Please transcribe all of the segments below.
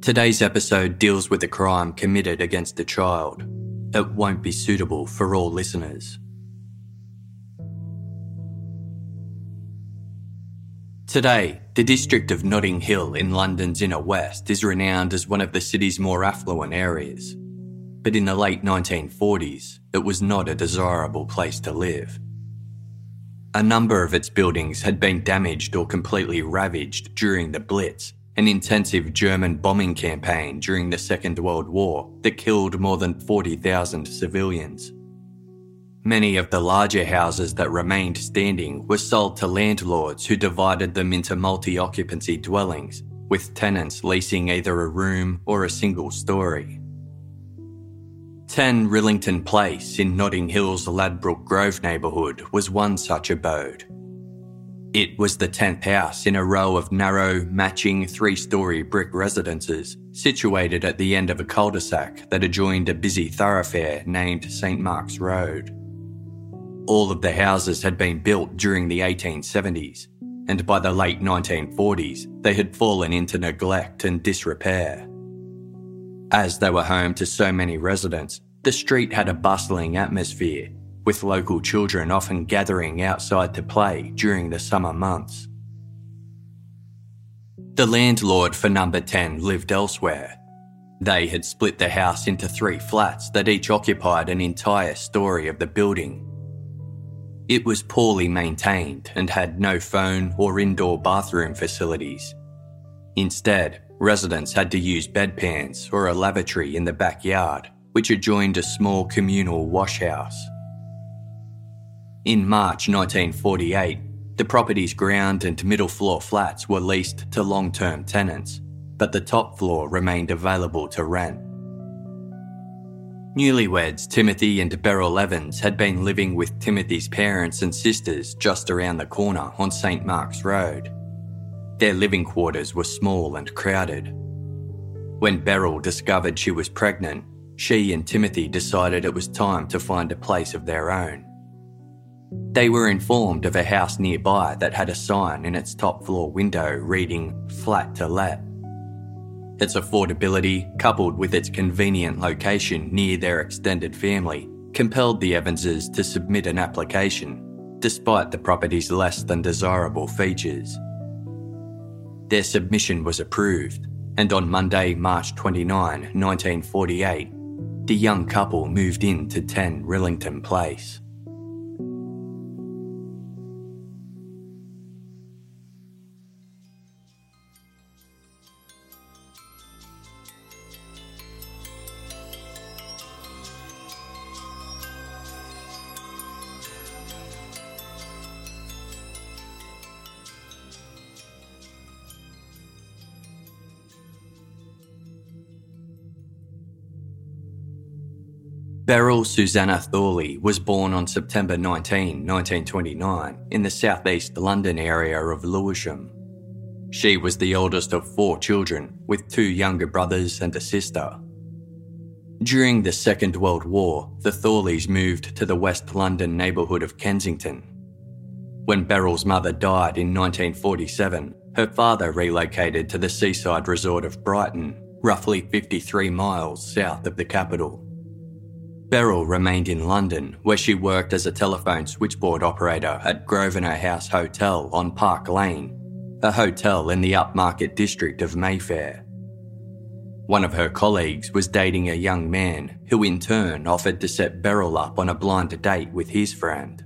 Today's episode deals with a crime committed against a child. It won't be suitable for all listeners. Today, the district of Notting Hill in London's inner west is renowned as one of the city's more affluent areas. But in the late 1940s, it was not a desirable place to live. A number of its buildings had been damaged or completely ravaged during the Blitz, an intensive German bombing campaign during the Second World War that killed more than 40,000 civilians. Many of the larger houses that remained standing were sold to landlords who divided them into multi occupancy dwellings, with tenants leasing either a room or a single story. 10 Rillington Place in Notting Hill's Ladbroke Grove neighbourhood was one such abode. It was the 10th house in a row of narrow, matching three story brick residences situated at the end of a cul de sac that adjoined a busy thoroughfare named St Mark's Road. All of the houses had been built during the 1870s, and by the late 1940s, they had fallen into neglect and disrepair. As they were home to so many residents, the street had a bustling atmosphere, with local children often gathering outside to play during the summer months. The landlord for number 10 lived elsewhere. They had split the house into three flats that each occupied an entire story of the building it was poorly maintained and had no phone or indoor bathroom facilities. Instead, residents had to use bedpans or a lavatory in the backyard, which adjoined a small communal washhouse. In March 1948, the property's ground and middle floor flats were leased to long term tenants, but the top floor remained available to rent. Newlyweds Timothy and Beryl Evans had been living with Timothy's parents and sisters just around the corner on St Mark's Road. Their living quarters were small and crowded. When Beryl discovered she was pregnant, she and Timothy decided it was time to find a place of their own. They were informed of a house nearby that had a sign in its top floor window reading Flat to Let. Its affordability, coupled with its convenient location near their extended family, compelled the Evanses to submit an application, despite the property's less than desirable features. Their submission was approved, and on Monday, March 29, 1948, the young couple moved in to 10 Rillington Place. Beryl Susanna Thorley was born on September 19, 1929, in the southeast London area of Lewisham. She was the oldest of four children, with two younger brothers and a sister. During the Second World War, the Thorleys moved to the West London neighbourhood of Kensington. When Beryl's mother died in 1947, her father relocated to the seaside resort of Brighton, roughly 53 miles south of the capital. Beryl remained in London, where she worked as a telephone switchboard operator at Grosvenor House Hotel on Park Lane, a hotel in the upmarket district of Mayfair. One of her colleagues was dating a young man who, in turn, offered to set Beryl up on a blind date with his friend.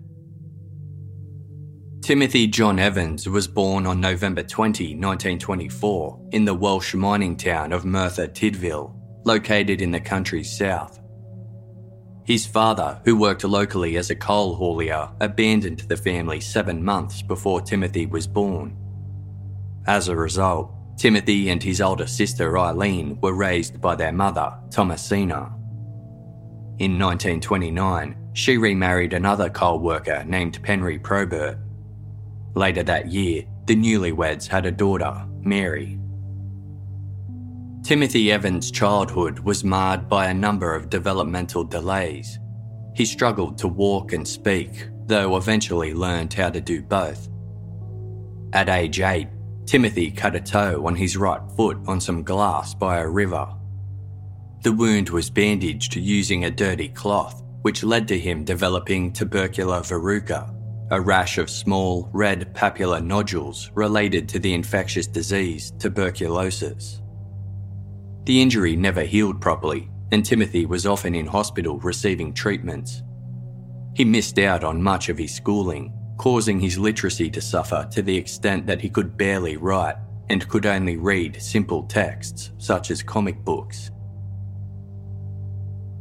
Timothy John Evans was born on November 20, 1924, in the Welsh mining town of Merthyr Tydfil, located in the country's south. His father, who worked locally as a coal haulier, abandoned the family seven months before Timothy was born. As a result, Timothy and his older sister Eileen were raised by their mother, Thomasina. In 1929, she remarried another coal worker named Penry Probert. Later that year, the newlyweds had a daughter, Mary. Timothy Evans' childhood was marred by a number of developmental delays. He struggled to walk and speak, though eventually learned how to do both. At age 8, Timothy cut a toe on his right foot on some glass by a river. The wound was bandaged using a dirty cloth, which led to him developing tubercular verruca, a rash of small, red papular nodules related to the infectious disease tuberculosis. The injury never healed properly, and Timothy was often in hospital receiving treatments. He missed out on much of his schooling causing his literacy to suffer to the extent that he could barely write and could only read simple texts such as comic books.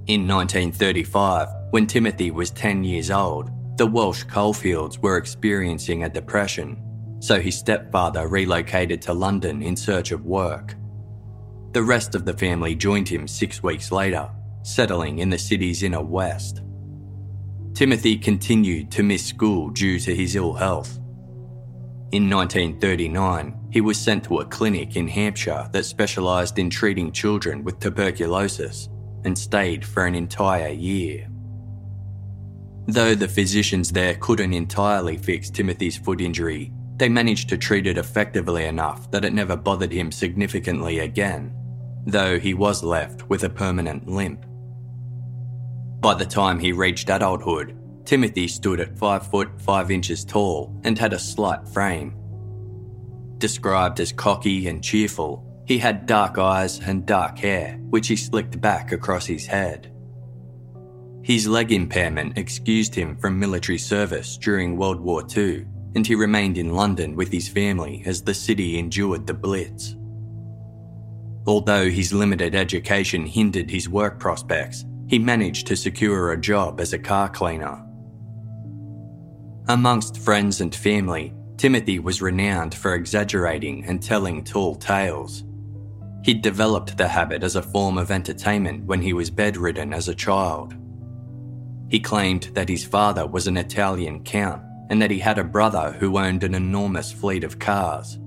In 1935, when Timothy was 10 years old, the Welsh coalfields were experiencing a depression, so his stepfather relocated to London in search of work. The rest of the family joined him six weeks later, settling in the city's inner west. Timothy continued to miss school due to his ill health. In 1939, he was sent to a clinic in Hampshire that specialised in treating children with tuberculosis and stayed for an entire year. Though the physicians there couldn't entirely fix Timothy's foot injury, they managed to treat it effectively enough that it never bothered him significantly again, though he was left with a permanent limp. By the time he reached adulthood, Timothy stood at 5 foot 5 inches tall and had a slight frame. Described as cocky and cheerful, he had dark eyes and dark hair, which he slicked back across his head. His leg impairment excused him from military service during World War II, and he remained in London with his family as the city endured the Blitz. Although his limited education hindered his work prospects, he managed to secure a job as a car cleaner. Amongst friends and family, Timothy was renowned for exaggerating and telling tall tales. He'd developed the habit as a form of entertainment when he was bedridden as a child. He claimed that his father was an Italian count and that he had a brother who owned an enormous fleet of cars.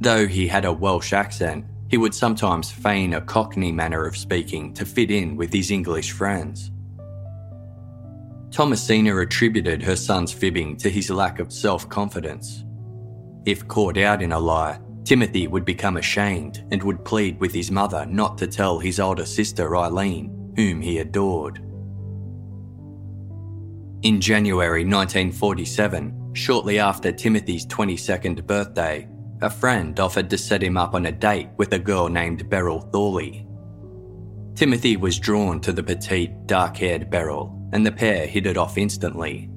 Though he had a Welsh accent, he would sometimes feign a Cockney manner of speaking to fit in with his English friends. Thomasina attributed her son's fibbing to his lack of self confidence. If caught out in a lie, Timothy would become ashamed and would plead with his mother not to tell his older sister Eileen, whom he adored. In January 1947, shortly after Timothy's 22nd birthday, a friend offered to set him up on a date with a girl named Beryl Thorley. Timothy was drawn to the petite, dark haired Beryl, and the pair hit it off instantly.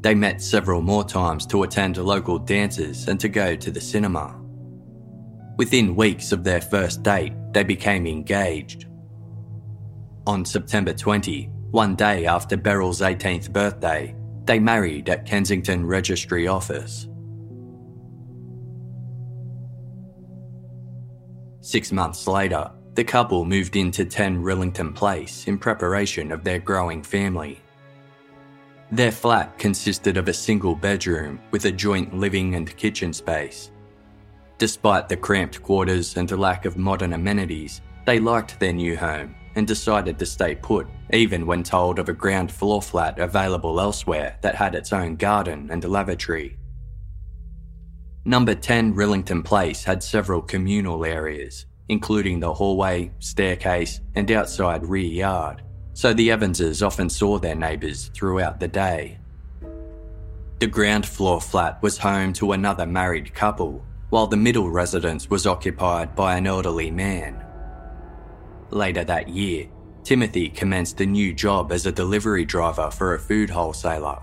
They met several more times to attend local dances and to go to the cinema. Within weeks of their first date, they became engaged. On September 20, one day after Beryl's 18th birthday, they married at Kensington Registry Office. Six months later, the couple moved into 10 Rillington Place in preparation of their growing family. Their flat consisted of a single bedroom with a joint living and kitchen space. Despite the cramped quarters and the lack of modern amenities, they liked their new home and decided to stay put, even when told of a ground floor flat available elsewhere that had its own garden and lavatory. Number 10 Rillington Place had several communal areas, including the hallway, staircase, and outside rear yard, so the Evanses often saw their neighbours throughout the day. The ground floor flat was home to another married couple, while the middle residence was occupied by an elderly man. Later that year, Timothy commenced a new job as a delivery driver for a food wholesaler.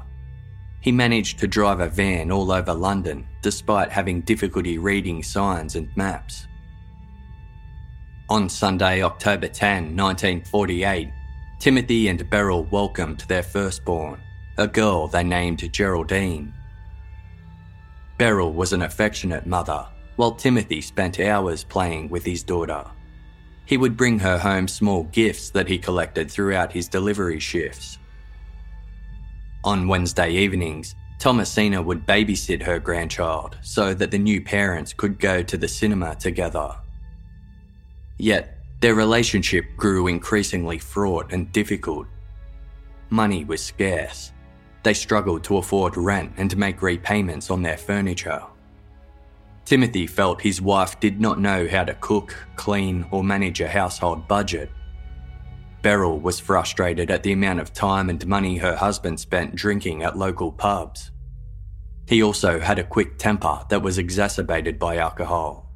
He managed to drive a van all over London despite having difficulty reading signs and maps. On Sunday, October 10, 1948, Timothy and Beryl welcomed their firstborn, a girl they named Geraldine. Beryl was an affectionate mother, while Timothy spent hours playing with his daughter. He would bring her home small gifts that he collected throughout his delivery shifts. On Wednesday evenings, Thomasina would babysit her grandchild so that the new parents could go to the cinema together. Yet, their relationship grew increasingly fraught and difficult. Money was scarce, they struggled to afford rent and to make repayments on their furniture. Timothy felt his wife did not know how to cook, clean, or manage a household budget. Beryl was frustrated at the amount of time and money her husband spent drinking at local pubs. He also had a quick temper that was exacerbated by alcohol.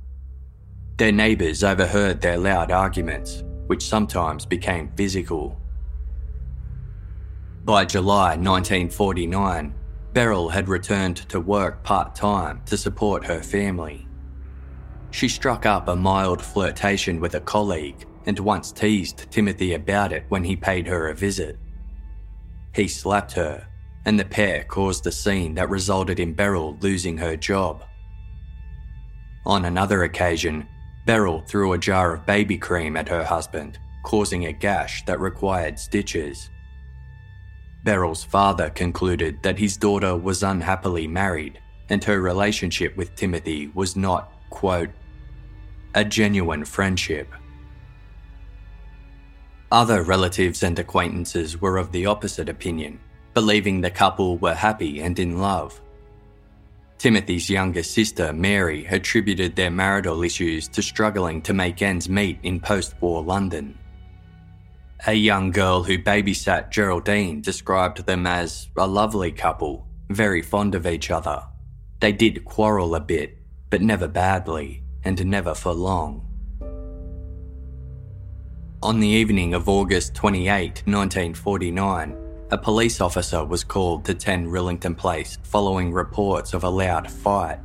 Their neighbours overheard their loud arguments, which sometimes became physical. By July 1949, Beryl had returned to work part time to support her family. She struck up a mild flirtation with a colleague and once teased Timothy about it when he paid her a visit. He slapped her, and the pair caused a scene that resulted in Beryl losing her job. On another occasion, Beryl threw a jar of baby cream at her husband, causing a gash that required stitches. Beryl's father concluded that his daughter was unhappily married and her relationship with Timothy was not, quote, a genuine friendship. Other relatives and acquaintances were of the opposite opinion, believing the couple were happy and in love. Timothy's younger sister, Mary, attributed their marital issues to struggling to make ends meet in post war London. A young girl who babysat Geraldine described them as a lovely couple, very fond of each other. They did quarrel a bit, but never badly, and never for long. On the evening of August 28, 1949, a police officer was called to 10 Rillington Place following reports of a loud fight.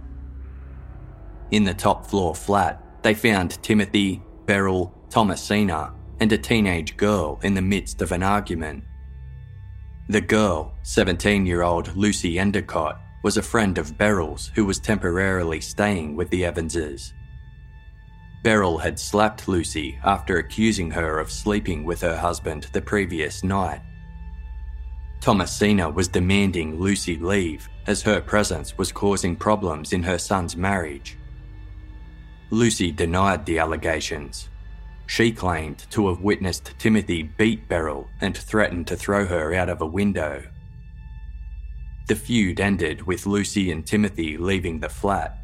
In the top floor flat, they found Timothy, Beryl, Thomasina, and a teenage girl in the midst of an argument. The girl, 17 year old Lucy Endicott, was a friend of Beryl's who was temporarily staying with the Evanses. Beryl had slapped Lucy after accusing her of sleeping with her husband the previous night. Thomasina was demanding Lucy leave as her presence was causing problems in her son's marriage. Lucy denied the allegations, she claimed to have witnessed Timothy beat Beryl and threatened to throw her out of a window. The feud ended with Lucy and Timothy leaving the flat.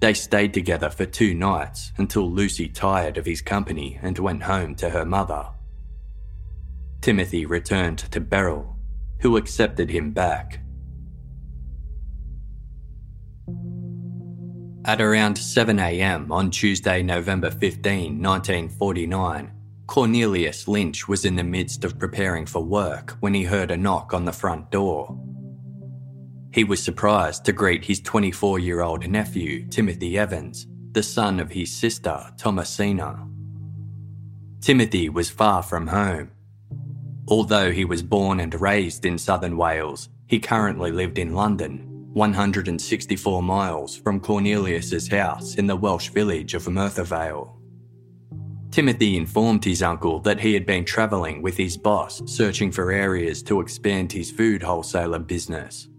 They stayed together for two nights until Lucy tired of his company and went home to her mother. Timothy returned to Beryl, who accepted him back At around 7am on Tuesday, November 15, 1949, Cornelius Lynch was in the midst of preparing for work when he heard a knock on the front door. He was surprised to greet his 24 year old nephew, Timothy Evans, the son of his sister, Thomasina. Timothy was far from home. Although he was born and raised in southern Wales, he currently lived in London 164 miles from Cornelius's house in the Welsh village of Merthyr Vale. Timothy informed his uncle that he had been travelling with his boss searching for areas to expand his food wholesaler business.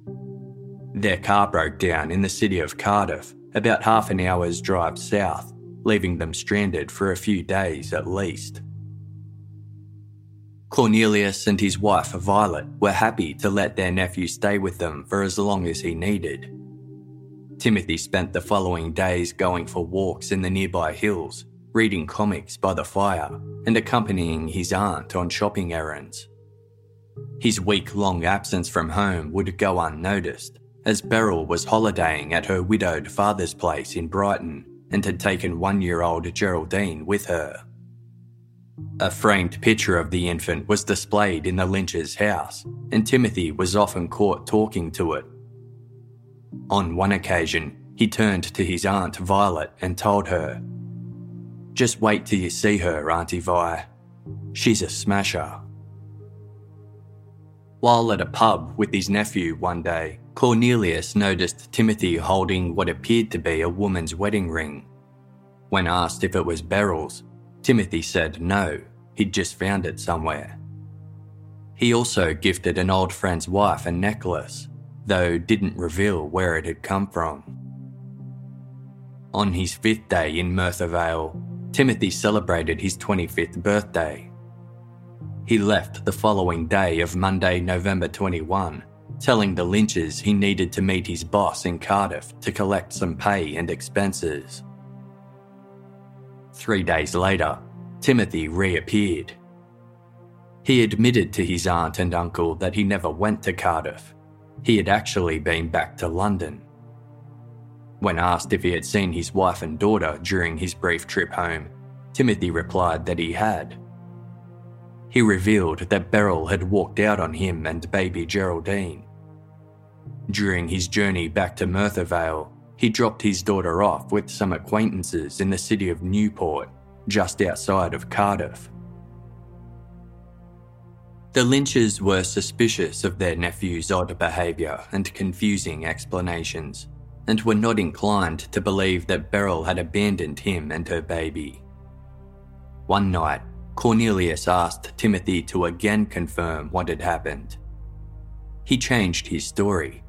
Their car broke down in the city of Cardiff, about half an hour's drive south, leaving them stranded for a few days at least. Cornelius and his wife Violet were happy to let their nephew stay with them for as long as he needed. Timothy spent the following days going for walks in the nearby hills, reading comics by the fire, and accompanying his aunt on shopping errands. His week long absence from home would go unnoticed, as Beryl was holidaying at her widowed father's place in Brighton and had taken one year old Geraldine with her. A framed picture of the infant was displayed in the Lynch's house, and Timothy was often caught talking to it. On one occasion, he turned to his aunt Violet and told her, Just wait till you see her, Auntie Vi. She's a smasher. While at a pub with his nephew one day, Cornelius noticed Timothy holding what appeared to be a woman's wedding ring. When asked if it was Beryl's, Timothy said no, he'd just found it somewhere. He also gifted an old friend's wife a necklace, though didn't reveal where it had come from. On his fifth day in Merthyr Vale, Timothy celebrated his 25th birthday. He left the following day of Monday, November 21, telling the Lynches he needed to meet his boss in Cardiff to collect some pay and expenses. Three days later, Timothy reappeared. He admitted to his aunt and uncle that he never went to Cardiff. He had actually been back to London. When asked if he had seen his wife and daughter during his brief trip home, Timothy replied that he had. He revealed that Beryl had walked out on him and baby Geraldine. During his journey back to Merthyr Vale, he dropped his daughter off with some acquaintances in the city of Newport, just outside of Cardiff. The Lynches were suspicious of their nephew's odd behaviour and confusing explanations, and were not inclined to believe that Beryl had abandoned him and her baby. One night, Cornelius asked Timothy to again confirm what had happened. He changed his story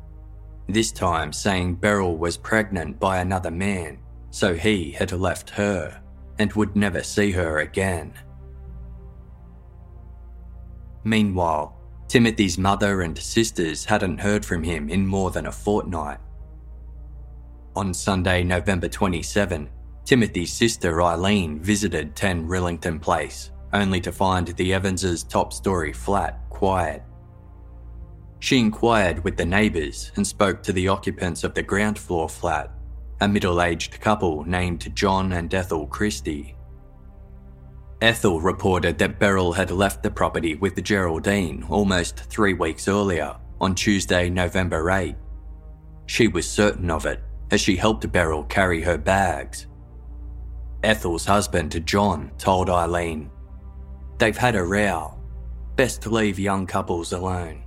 this time saying Beryl was pregnant by another man, so he had left her and would never see her again. Meanwhile, Timothy's mother and sisters hadn't heard from him in more than a fortnight. On Sunday, November 27, Timothy's sister Eileen visited 10 Rillington Place, only to find the Evanses' top story flat quiet. She inquired with the neighbours and spoke to the occupants of the ground floor flat, a middle aged couple named John and Ethel Christie. Ethel reported that Beryl had left the property with Geraldine almost three weeks earlier, on Tuesday, November 8. She was certain of it, as she helped Beryl carry her bags. Ethel's husband, John, told Eileen, They've had a row. Best leave young couples alone.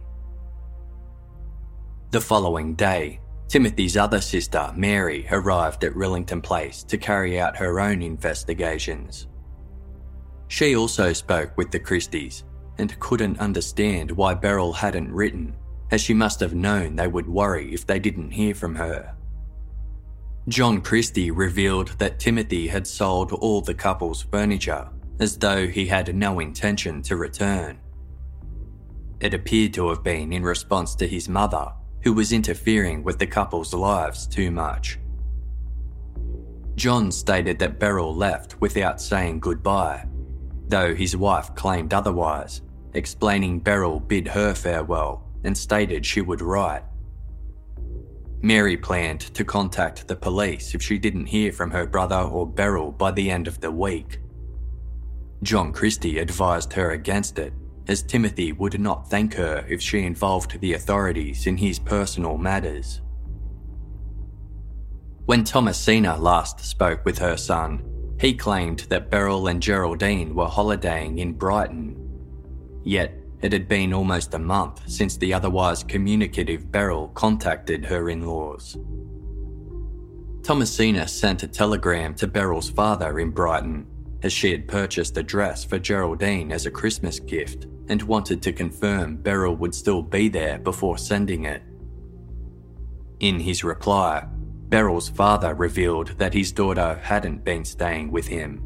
The following day, Timothy's other sister, Mary, arrived at Rillington Place to carry out her own investigations. She also spoke with the Christies and couldn't understand why Beryl hadn't written, as she must have known they would worry if they didn't hear from her. John Christie revealed that Timothy had sold all the couple's furniture, as though he had no intention to return. It appeared to have been in response to his mother who was interfering with the couple's lives too much. John stated that Beryl left without saying goodbye, though his wife claimed otherwise, explaining Beryl bid her farewell and stated she would write. Mary planned to contact the police if she didn't hear from her brother or Beryl by the end of the week. John Christie advised her against it as Timothy would not thank her if she involved the authorities in his personal matters. When Thomasina last spoke with her son, he claimed that Beryl and Geraldine were holidaying in Brighton. Yet, it had been almost a month since the otherwise communicative Beryl contacted her in laws. Thomasina sent a telegram to Beryl's father in Brighton, as she had purchased a dress for Geraldine as a Christmas gift and wanted to confirm Beryl would still be there before sending it. In his reply, Beryl's father revealed that his daughter hadn't been staying with him.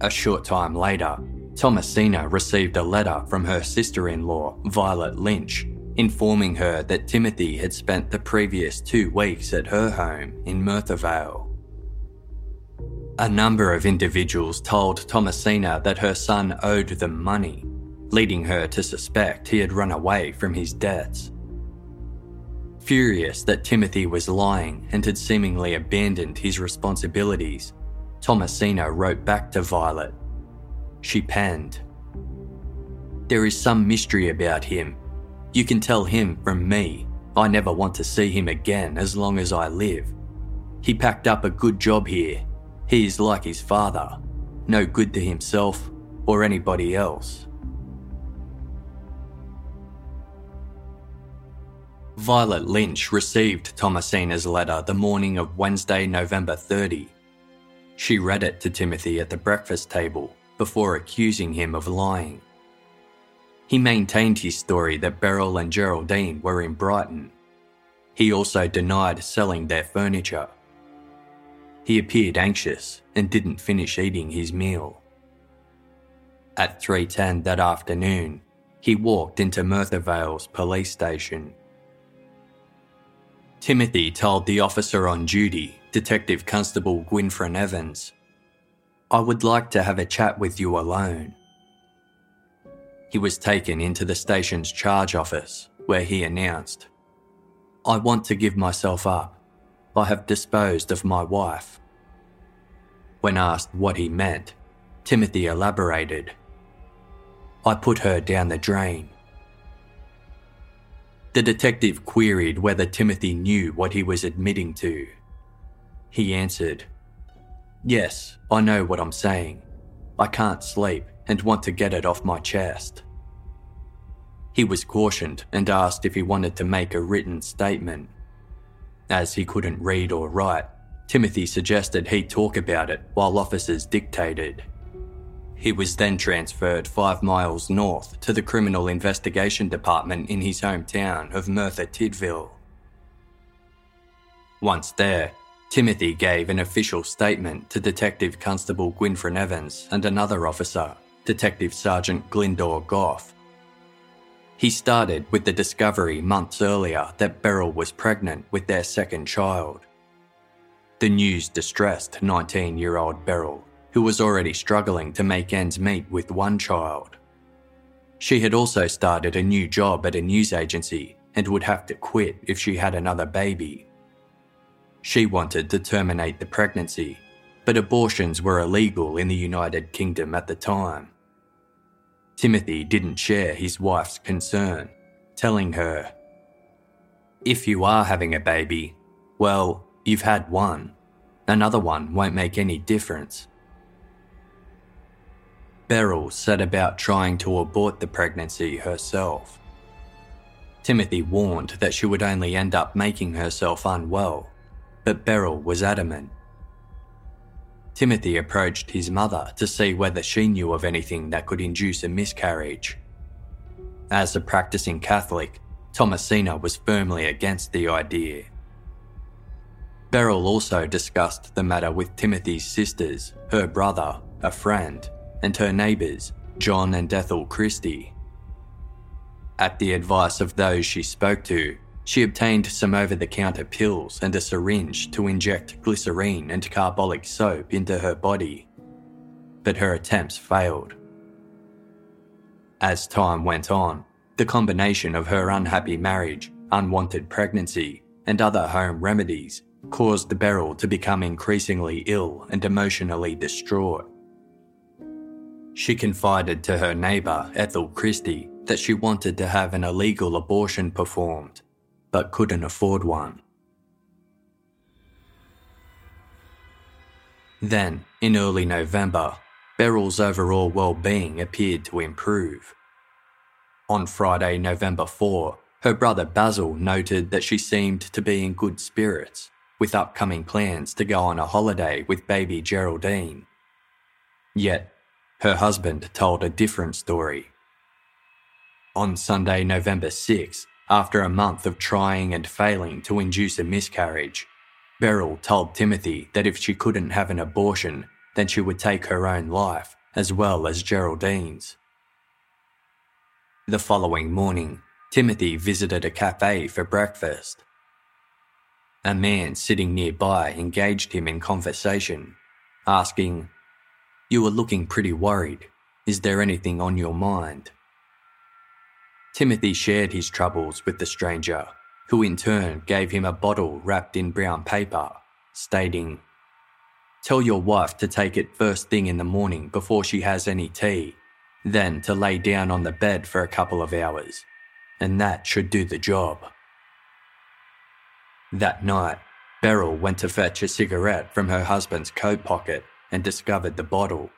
A short time later, Thomasina received a letter from her sister in law, Violet Lynch, informing her that Timothy had spent the previous two weeks at her home in Merthyr. A number of individuals told Thomasina that her son owed them money, leading her to suspect he had run away from his debts. Furious that Timothy was lying and had seemingly abandoned his responsibilities, Thomasina wrote back to Violet. She penned, There is some mystery about him. You can tell him from me. I never want to see him again as long as I live. He packed up a good job here. He is like his father, no good to himself or anybody else. Violet Lynch received Thomasina's letter the morning of Wednesday, November 30. She read it to Timothy at the breakfast table before accusing him of lying. He maintained his story that Beryl and Geraldine were in Brighton. He also denied selling their furniture. He appeared anxious and didn't finish eating his meal. At 3:10 that afternoon, he walked into Merthyr Vale's police station. Timothy told the officer on duty, Detective Constable Gwynfryn Evans, I would like to have a chat with you alone. He was taken into the station's charge office, where he announced, I want to give myself up. I have disposed of my wife. When asked what he meant, Timothy elaborated, I put her down the drain. The detective queried whether Timothy knew what he was admitting to. He answered, Yes, I know what I'm saying. I can't sleep and want to get it off my chest. He was cautioned and asked if he wanted to make a written statement. As he couldn't read or write, Timothy suggested he talk about it while officers dictated. He was then transferred five miles north to the Criminal Investigation Department in his hometown of Merthyr Tydfil. Once there, Timothy gave an official statement to Detective Constable Gwynfryn Evans and another officer, Detective Sergeant Glyndor Goff. He started with the discovery months earlier that Beryl was pregnant with their second child. The news distressed 19 year old Beryl, who was already struggling to make ends meet with one child. She had also started a new job at a news agency and would have to quit if she had another baby. She wanted to terminate the pregnancy, but abortions were illegal in the United Kingdom at the time. Timothy didn't share his wife's concern, telling her, If you are having a baby, well, you've had one. Another one won't make any difference. Beryl set about trying to abort the pregnancy herself. Timothy warned that she would only end up making herself unwell, but Beryl was adamant. Timothy approached his mother to see whether she knew of anything that could induce a miscarriage. As a practicing Catholic, Thomasina was firmly against the idea. Beryl also discussed the matter with Timothy's sisters, her brother, a friend, and her neighbours, John and Ethel Christie. At the advice of those she spoke to, she obtained some over the counter pills and a syringe to inject glycerine and carbolic soap into her body. But her attempts failed. As time went on, the combination of her unhappy marriage, unwanted pregnancy, and other home remedies caused Beryl to become increasingly ill and emotionally distraught. She confided to her neighbour, Ethel Christie, that she wanted to have an illegal abortion performed but couldn't afford one. Then, in early November, Beryl's overall well-being appeared to improve. On Friday, November 4, her brother Basil noted that she seemed to be in good spirits, with upcoming plans to go on a holiday with baby Geraldine. Yet, her husband told a different story. On Sunday, November 6, after a month of trying and failing to induce a miscarriage, Beryl told Timothy that if she couldn't have an abortion, then she would take her own life, as well as Geraldine's. The following morning, Timothy visited a cafe for breakfast. A man sitting nearby engaged him in conversation, asking, You are looking pretty worried. Is there anything on your mind? Timothy shared his troubles with the stranger, who in turn gave him a bottle wrapped in brown paper, stating, Tell your wife to take it first thing in the morning before she has any tea, then to lay down on the bed for a couple of hours, and that should do the job. That night, Beryl went to fetch a cigarette from her husband's coat pocket and discovered the bottle.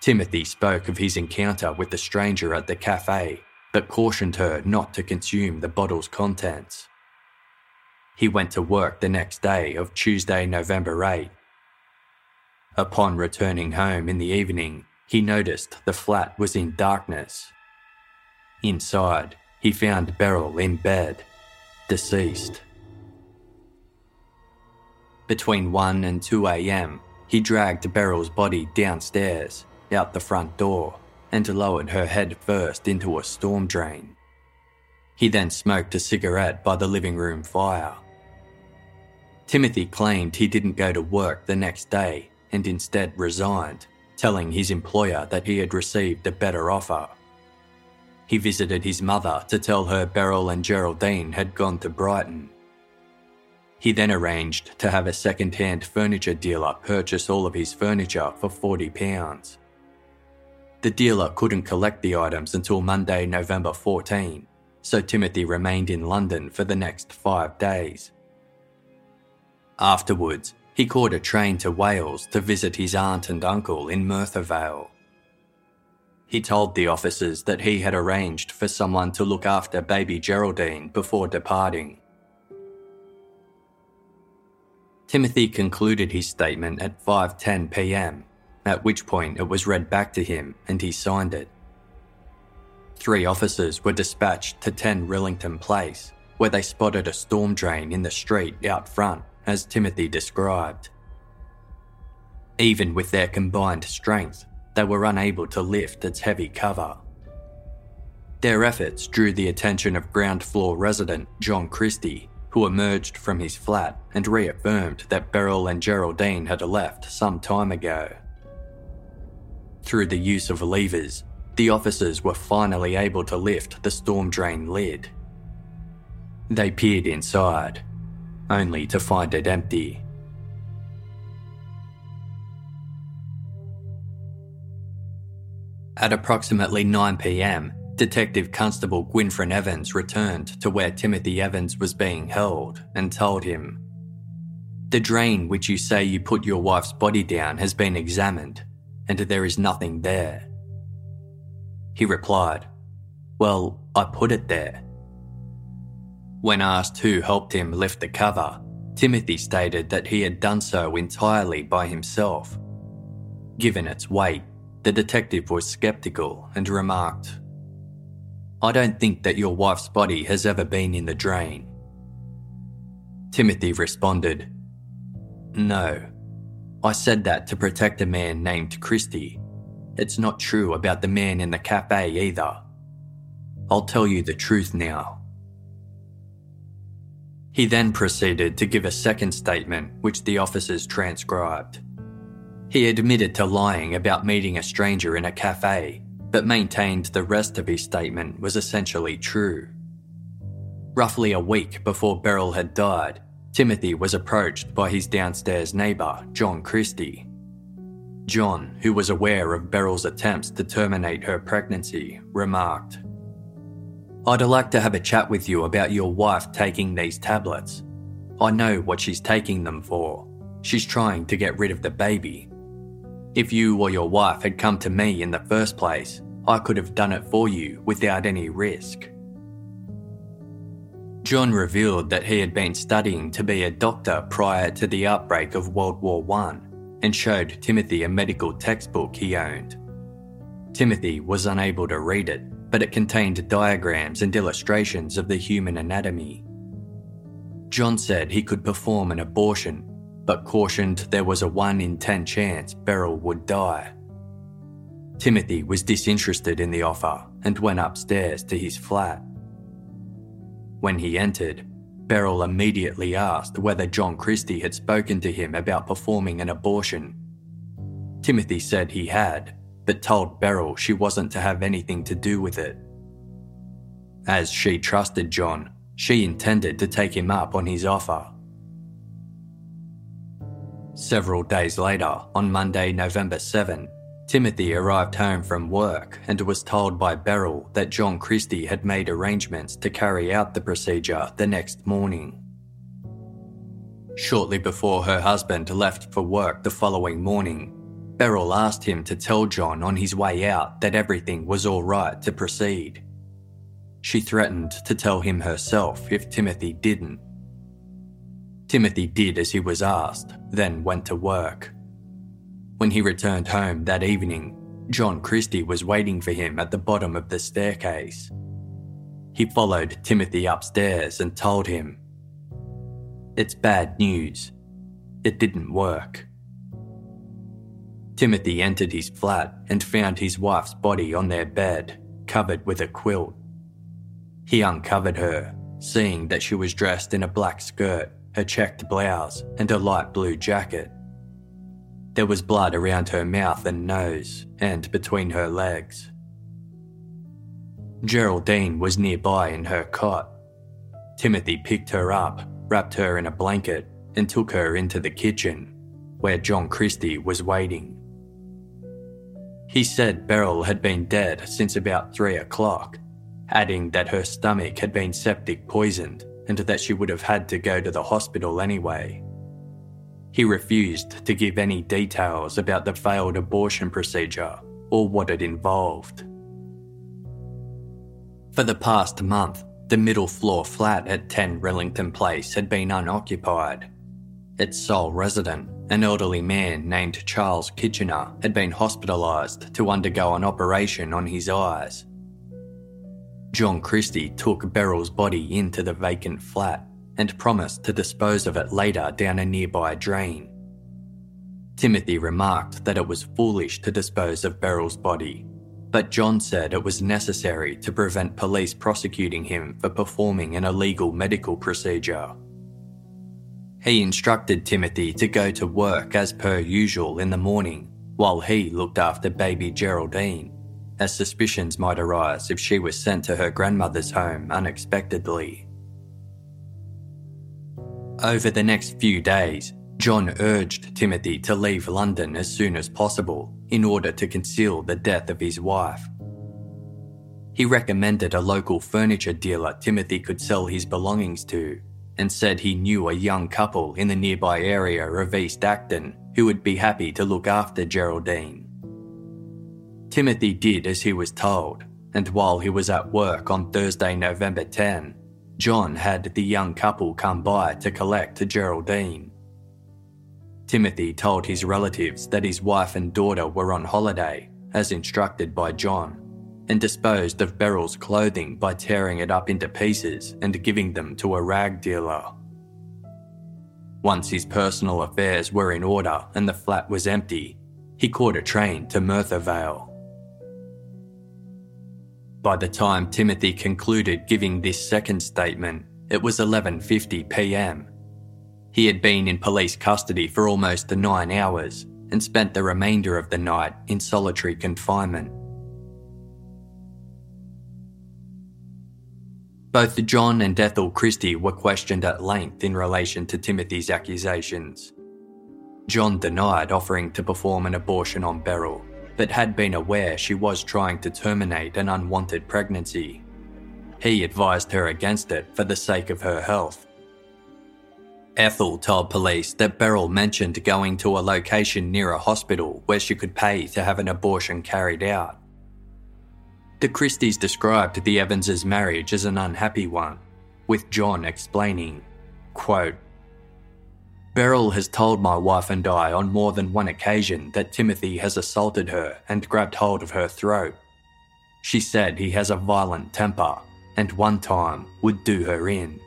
Timothy spoke of his encounter with the stranger at the cafe, but cautioned her not to consume the bottle's contents. He went to work the next day of Tuesday, November 8. Upon returning home in the evening, he noticed the flat was in darkness. Inside, he found Beryl in bed, deceased. Between 1 and 2 am, he dragged Beryl's body downstairs, out the front door, and lowered her head first into a storm drain. He then smoked a cigarette by the living room fire. Timothy claimed he didn't go to work the next day and instead resigned, telling his employer that he had received a better offer. He visited his mother to tell her Beryl and Geraldine had gone to Brighton he then arranged to have a second hand furniture dealer purchase all of his furniture for £40. The dealer couldn't collect the items until Monday, November 14, so Timothy remained in London for the next five days. Afterwards, he caught a train to Wales to visit his aunt and uncle in Merthyr Vale. He told the officers that he had arranged for someone to look after baby Geraldine before departing. Timothy concluded his statement at 5:10 p.m., at which point it was read back to him and he signed it. Three officers were dispatched to 10 Rillington Place, where they spotted a storm drain in the street out front, as Timothy described. Even with their combined strength, they were unable to lift its heavy cover. Their efforts drew the attention of ground floor resident John Christie, who emerged from his flat and reaffirmed that Beryl and Geraldine had left some time ago. Through the use of levers, the officers were finally able to lift the storm drain lid. They peered inside, only to find it empty. At approximately 9 pm, Detective Constable Gwynfryn Evans returned to where Timothy Evans was being held and told him, The drain which you say you put your wife's body down has been examined, and there is nothing there. He replied, Well, I put it there. When asked who helped him lift the cover, Timothy stated that he had done so entirely by himself. Given its weight, the detective was skeptical and remarked, I don't think that your wife's body has ever been in the drain. Timothy responded, No. I said that to protect a man named Christie. It's not true about the man in the cafe either. I'll tell you the truth now. He then proceeded to give a second statement, which the officers transcribed. He admitted to lying about meeting a stranger in a cafe but maintained the rest of his statement was essentially true. Roughly a week before Beryl had died, Timothy was approached by his downstairs neighbour, John Christie. John, who was aware of Beryl's attempts to terminate her pregnancy, remarked, I'd like to have a chat with you about your wife taking these tablets. I know what she's taking them for. She's trying to get rid of the baby. If you or your wife had come to me in the first place, I could have done it for you without any risk. John revealed that he had been studying to be a doctor prior to the outbreak of World War I and showed Timothy a medical textbook he owned. Timothy was unable to read it, but it contained diagrams and illustrations of the human anatomy. John said he could perform an abortion but cautioned there was a 1 in 10 chance Beryl would die. Timothy was disinterested in the offer and went upstairs to his flat. When he entered, Beryl immediately asked whether John Christie had spoken to him about performing an abortion. Timothy said he had, but told Beryl she wasn't to have anything to do with it. As she trusted John, she intended to take him up on his offer. Several days later, on Monday, November 7, Timothy arrived home from work and was told by Beryl that John Christie had made arrangements to carry out the procedure the next morning. Shortly before her husband left for work the following morning, Beryl asked him to tell John on his way out that everything was all right to proceed. She threatened to tell him herself if Timothy didn't. Timothy did as he was asked, then went to work. When he returned home that evening, John Christie was waiting for him at the bottom of the staircase. He followed Timothy upstairs and told him, It's bad news. It didn't work. Timothy entered his flat and found his wife's body on their bed, covered with a quilt. He uncovered her, seeing that she was dressed in a black skirt, a checked blouse, and a light blue jacket. There was blood around her mouth and nose, and between her legs. Geraldine was nearby in her cot. Timothy picked her up, wrapped her in a blanket, and took her into the kitchen, where John Christie was waiting. He said Beryl had been dead since about three o'clock, adding that her stomach had been septic poisoned and that she would have had to go to the hospital anyway. He refused to give any details about the failed abortion procedure or what it involved. For the past month, the middle floor flat at 10 Rillington Place had been unoccupied. Its sole resident, an elderly man named Charles Kitchener, had been hospitalised to undergo an operation on his eyes. John Christie took Beryl's body into the vacant flat and promised to dispose of it later down a nearby drain. Timothy remarked that it was foolish to dispose of Beryl's body, but John said it was necessary to prevent police prosecuting him for performing an illegal medical procedure. He instructed Timothy to go to work as per usual in the morning while he looked after baby Geraldine, as suspicions might arise if she was sent to her grandmother's home unexpectedly. Over the next few days, John urged Timothy to leave London as soon as possible in order to conceal the death of his wife. He recommended a local furniture dealer Timothy could sell his belongings to and said he knew a young couple in the nearby area of East Acton who would be happy to look after Geraldine. Timothy did as he was told, and while he was at work on Thursday, November 10, John had the young couple come by to collect Geraldine. Timothy told his relatives that his wife and daughter were on holiday, as instructed by John, and disposed of Beryl's clothing by tearing it up into pieces and giving them to a rag dealer. Once his personal affairs were in order and the flat was empty, he caught a train to Merthyr Vale. By the time Timothy concluded giving this second statement, it was 11:50 p.m. He had been in police custody for almost the 9 hours and spent the remainder of the night in solitary confinement. Both John and Ethel Christie were questioned at length in relation to Timothy's accusations. John denied offering to perform an abortion on Beryl but had been aware she was trying to terminate an unwanted pregnancy. He advised her against it for the sake of her health. Ethel told police that Beryl mentioned going to a location near a hospital where she could pay to have an abortion carried out. The Christies described the Evanses' marriage as an unhappy one, with John explaining, quote, Beryl has told my wife and I on more than one occasion that Timothy has assaulted her and grabbed hold of her throat. She said he has a violent temper and one time would do her in.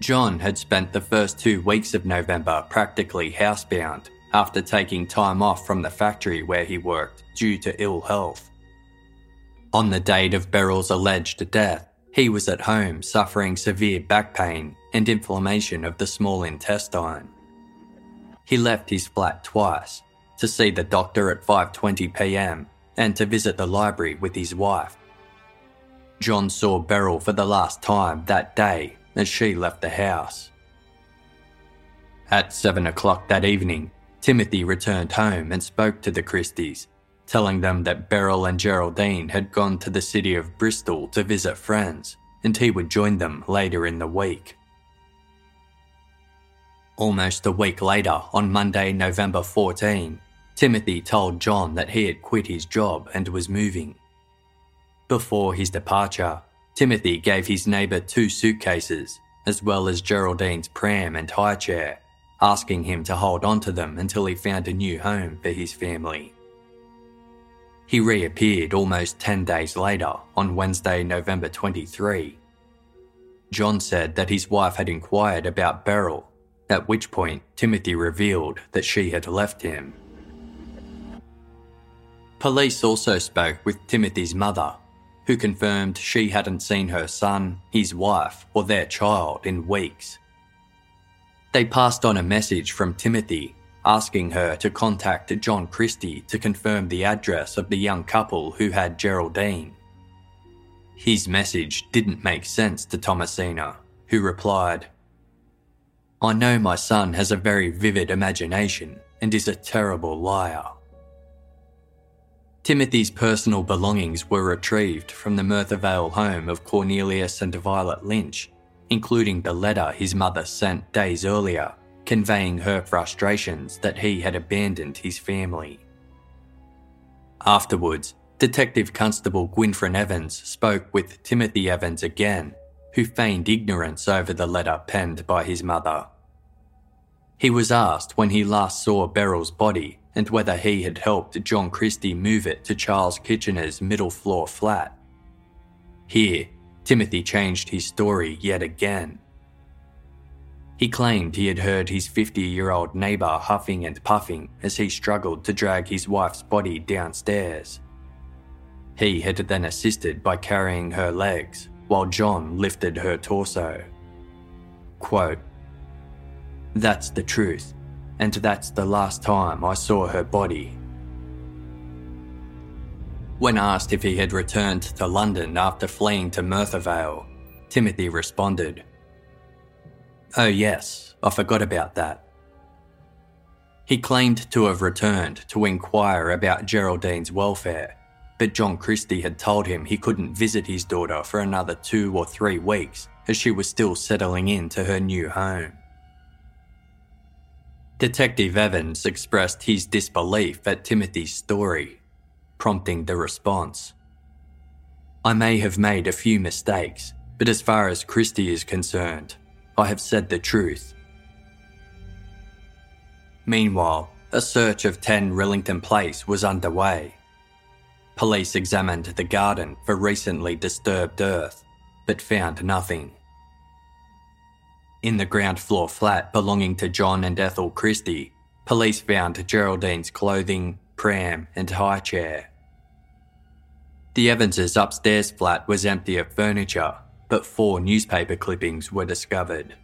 John had spent the first two weeks of November practically housebound after taking time off from the factory where he worked due to ill health. On the date of Beryl's alleged death, he was at home suffering severe back pain and inflammation of the small intestine. He left his flat twice to see the doctor at 5:20 p.m. and to visit the library with his wife. John saw Beryl for the last time that day as she left the house. At seven o'clock that evening, Timothy returned home and spoke to the Christies, telling them that Beryl and Geraldine had gone to the city of Bristol to visit friends and he would join them later in the week. Almost a week later, on Monday, November 14, Timothy told John that he had quit his job and was moving. Before his departure, Timothy gave his neighbour two suitcases, as well as Geraldine's pram and high chair, asking him to hold on to them until he found a new home for his family. He reappeared almost 10 days later, on Wednesday, November 23. John said that his wife had inquired about Beryl, at which point Timothy revealed that she had left him. Police also spoke with Timothy's mother, who confirmed she hadn't seen her son, his wife, or their child in weeks. They passed on a message from Timothy asking her to contact John Christie to confirm the address of the young couple who had Geraldine. His message didn't make sense to Thomasina, who replied, I know my son has a very vivid imagination and is a terrible liar. Timothy's personal belongings were retrieved from the Merthyr Vale home of Cornelius and Violet Lynch, including the letter his mother sent days earlier conveying her frustrations that he had abandoned his family. Afterwards, Detective Constable Gwynfryn Evans spoke with Timothy Evans again, who feigned ignorance over the letter penned by his mother. He was asked when he last saw Beryl's body and whether he had helped John Christie move it to Charles Kitchener's middle floor flat. Here, Timothy changed his story yet again. He claimed he had heard his 50 year old neighbour huffing and puffing as he struggled to drag his wife's body downstairs. He had then assisted by carrying her legs while John lifted her torso. Quote, That's the truth, and that's the last time I saw her body. When asked if he had returned to London after fleeing to Merthyr Vale, Timothy responded, Oh, yes, I forgot about that. He claimed to have returned to inquire about Geraldine's welfare, but John Christie had told him he couldn't visit his daughter for another two or three weeks as she was still settling into her new home. Detective Evans expressed his disbelief at Timothy's story, prompting the response. I may have made a few mistakes, but as far as Christie is concerned, I have said the truth. Meanwhile, a search of 10 Rillington Place was underway. Police examined the garden for recently disturbed earth, but found nothing. In the ground floor flat belonging to John and Ethel Christie, police found Geraldine's clothing, pram, and high chair. The Evanses' upstairs flat was empty of furniture, but four newspaper clippings were discovered.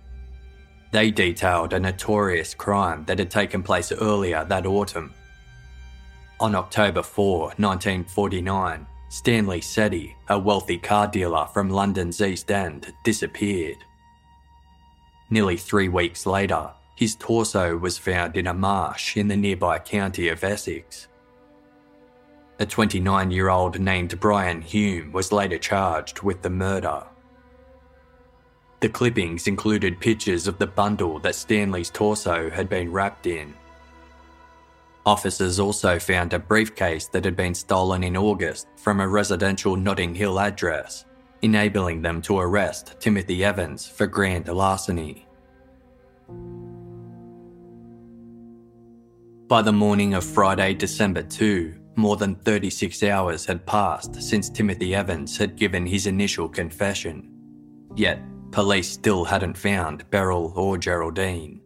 They detailed a notorious crime that had taken place earlier that autumn. On October 4, 1949, Stanley Setty, a wealthy car dealer from London's East End, disappeared. Nearly three weeks later, his torso was found in a marsh in the nearby county of Essex. A 29 year old named Brian Hume was later charged with the murder. The clippings included pictures of the bundle that Stanley's torso had been wrapped in. Officers also found a briefcase that had been stolen in August from a residential Notting Hill address, enabling them to arrest Timothy Evans for grand larceny. By the morning of Friday, December 2, more than 36 hours had passed since Timothy Evans had given his initial confession. Yet, Police still hadn't found Beryl or Geraldine.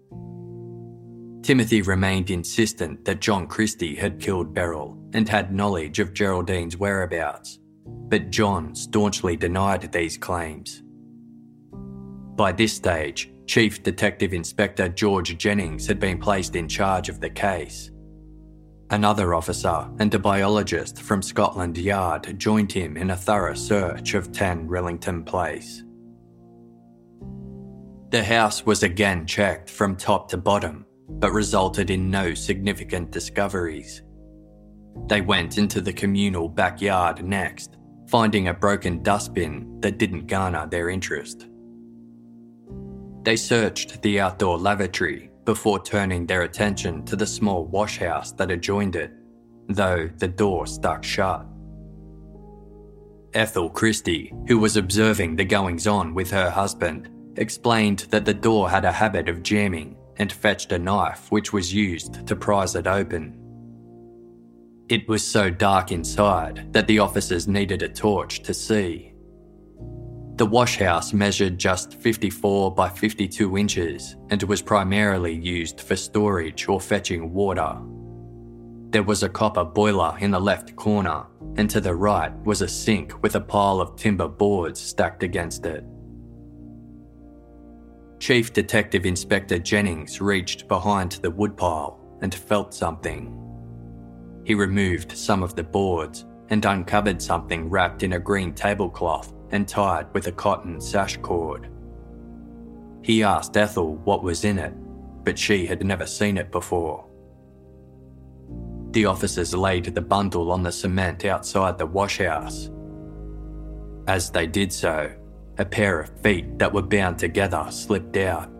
Timothy remained insistent that John Christie had killed Beryl and had knowledge of Geraldine's whereabouts, but John staunchly denied these claims. By this stage, Chief Detective Inspector George Jennings had been placed in charge of the case. Another officer and a biologist from Scotland Yard joined him in a thorough search of 10 Rillington Place. The house was again checked from top to bottom, but resulted in no significant discoveries. They went into the communal backyard next, finding a broken dustbin that didn't garner their interest. They searched the outdoor lavatory before turning their attention to the small washhouse that adjoined it, though the door stuck shut. Ethel Christie, who was observing the goings on with her husband, explained that the door had a habit of jamming and fetched a knife which was used to prise it open. It was so dark inside that the officers needed a torch to see. The washhouse measured just 54 by 52 inches and was primarily used for storage or fetching water. There was a copper boiler in the left corner, and to the right was a sink with a pile of timber boards stacked against it. Chief Detective Inspector Jennings reached behind the woodpile and felt something. He removed some of the boards and uncovered something wrapped in a green tablecloth and tied with a cotton sash cord. He asked Ethel what was in it, but she had never seen it before. The officers laid the bundle on the cement outside the washhouse. As they did so, a pair of feet that were bound together slipped out.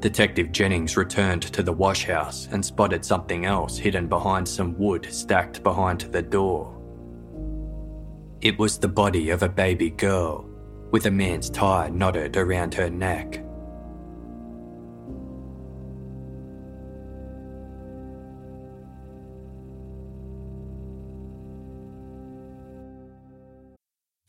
Detective Jennings returned to the washhouse and spotted something else hidden behind some wood stacked behind the door. It was the body of a baby girl, with a man's tie knotted around her neck.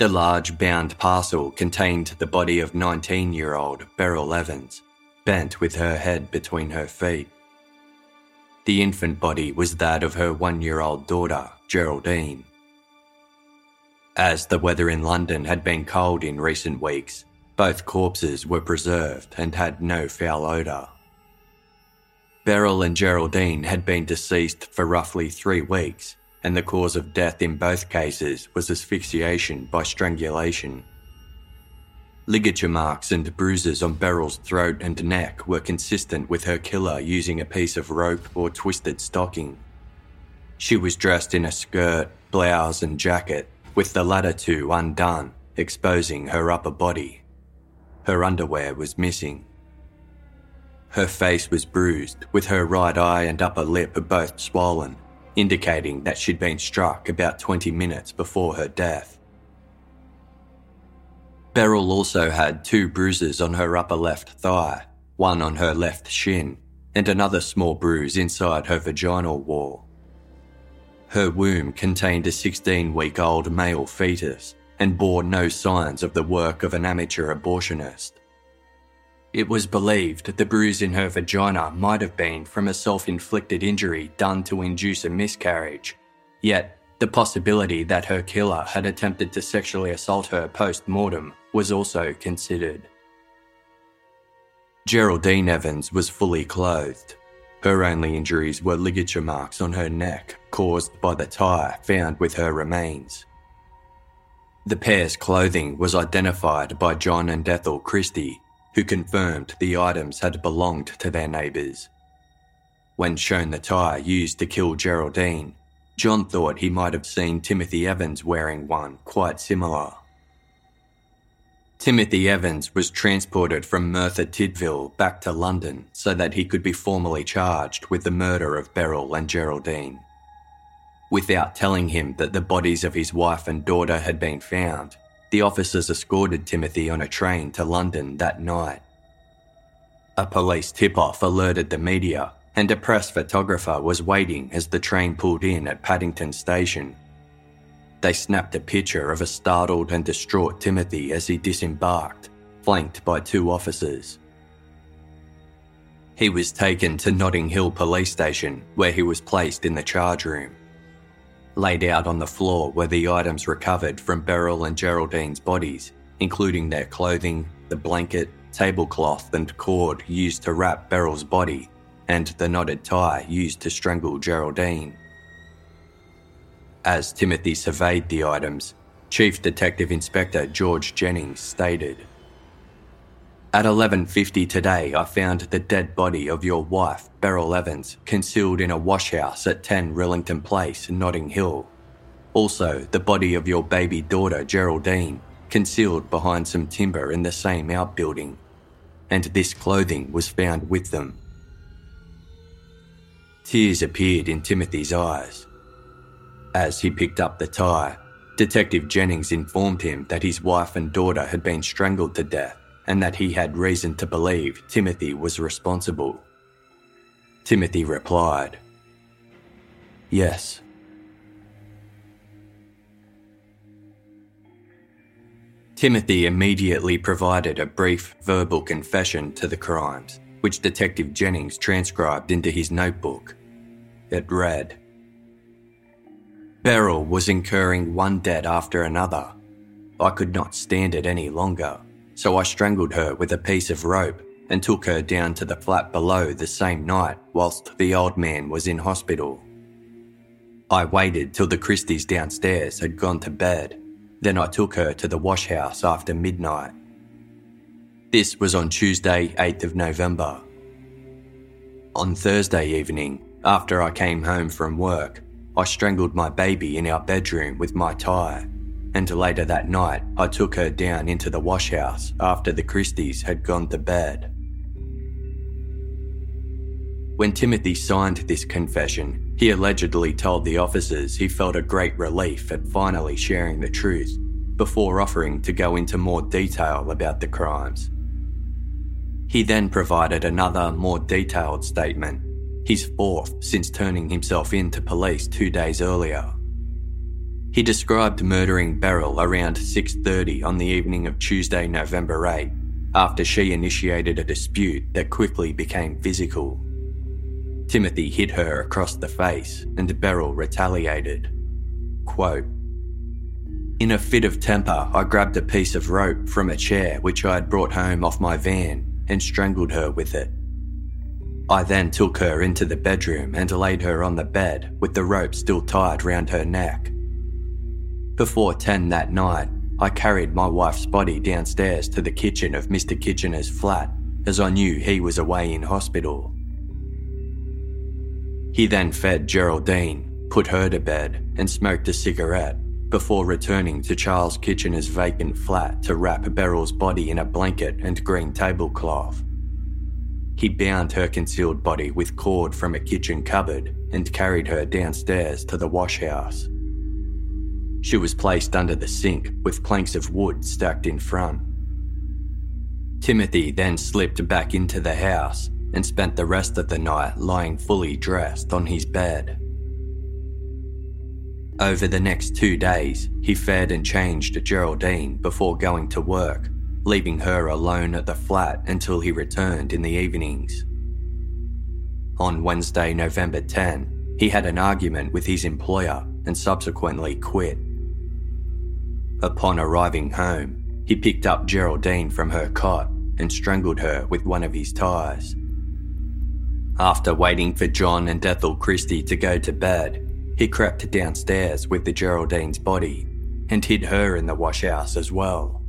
The large bound parcel contained the body of 19 year old Beryl Evans, bent with her head between her feet. The infant body was that of her one year old daughter, Geraldine. As the weather in London had been cold in recent weeks, both corpses were preserved and had no foul odour. Beryl and Geraldine had been deceased for roughly three weeks, and the cause of death in both cases was asphyxiation by strangulation. Ligature marks and bruises on Beryl's throat and neck were consistent with her killer using a piece of rope or twisted stocking. She was dressed in a skirt, blouse, and jacket, with the latter two undone, exposing her upper body. Her underwear was missing. Her face was bruised, with her right eye and upper lip both swollen, indicating that she'd been struck about 20 minutes before her death. Beryl also had two bruises on her upper left thigh, one on her left shin, and another small bruise inside her vaginal wall. Her womb contained a 16 week old male fetus and bore no signs of the work of an amateur abortionist. It was believed the bruise in her vagina might have been from a self inflicted injury done to induce a miscarriage, yet, the possibility that her killer had attempted to sexually assault her post mortem was also considered. Geraldine Evans was fully clothed. Her only injuries were ligature marks on her neck caused by the tyre found with her remains. The pair's clothing was identified by John and Ethel Christie, who confirmed the items had belonged to their neighbours. When shown the tyre used to kill Geraldine, John thought he might have seen Timothy Evans wearing one quite similar. Timothy Evans was transported from Merthyr Tydfil back to London so that he could be formally charged with the murder of Beryl and Geraldine. Without telling him that the bodies of his wife and daughter had been found, the officers escorted Timothy on a train to London that night. A police tip off alerted the media, and a press photographer was waiting as the train pulled in at Paddington Station. They snapped a picture of a startled and distraught Timothy as he disembarked, flanked by two officers. He was taken to Notting Hill Police Station, where he was placed in the charge room. Laid out on the floor were the items recovered from Beryl and Geraldine's bodies, including their clothing, the blanket, tablecloth, and cord used to wrap Beryl's body, and the knotted tie used to strangle Geraldine. As Timothy surveyed the items, Chief Detective Inspector George Jennings stated, at 11:50 today, I found the dead body of your wife, Beryl Evans, concealed in a washhouse at 10 Rillington Place, Notting Hill. Also, the body of your baby daughter, Geraldine, concealed behind some timber in the same outbuilding. And this clothing was found with them. Tears appeared in Timothy's eyes. As he picked up the tie, Detective Jennings informed him that his wife and daughter had been strangled to death and that he had reason to believe Timothy was responsible. Timothy replied, Yes. Timothy immediately provided a brief verbal confession to the crimes, which Detective Jennings transcribed into his notebook. It read Beryl was incurring one debt after another. I could not stand it any longer so I strangled her with a piece of rope and took her down to the flat below the same night whilst the old man was in hospital. I waited till the Christies downstairs had gone to bed, then I took her to the washhouse after midnight. This was on Tuesday, 8th of November. On Thursday evening, after I came home from work, I strangled my baby in our bedroom with my tie and later that night I took her down into the washhouse after the Christies had gone to bed. When Timothy signed this confession, he allegedly told the officers he felt a great relief at finally sharing the truth before offering to go into more detail about the crimes. He then provided another, more detailed statement, his fourth since turning himself in to police two days earlier. He described murdering Beryl around 6:30 on the evening of Tuesday, November 8, after she initiated a dispute that quickly became physical. Timothy hit her across the face and Beryl retaliated. Quote, in a fit of temper, I grabbed a piece of rope from a chair which I had brought home off my van and strangled her with it. I then took her into the bedroom and laid her on the bed with the rope still tied round her neck. Before 10 that night, I carried my wife's body downstairs to the kitchen of Mr. Kitchener's flat as I knew he was away in hospital. He then fed Geraldine, put her to bed, and smoked a cigarette before returning to Charles Kitchener's vacant flat to wrap Beryl's body in a blanket and green tablecloth. He bound her concealed body with cord from a kitchen cupboard and carried her downstairs to the washhouse. She was placed under the sink with planks of wood stacked in front. Timothy then slipped back into the house and spent the rest of the night lying fully dressed on his bed. Over the next two days, he fed and changed Geraldine before going to work, leaving her alone at the flat until he returned in the evenings. On Wednesday, November 10, he had an argument with his employer and subsequently quit. Upon arriving home, he picked up Geraldine from her cot and strangled her with one of his ties. After waiting for John and Ethel Christie to go to bed, he crept downstairs with the Geraldine's body and hid her in the washhouse as well.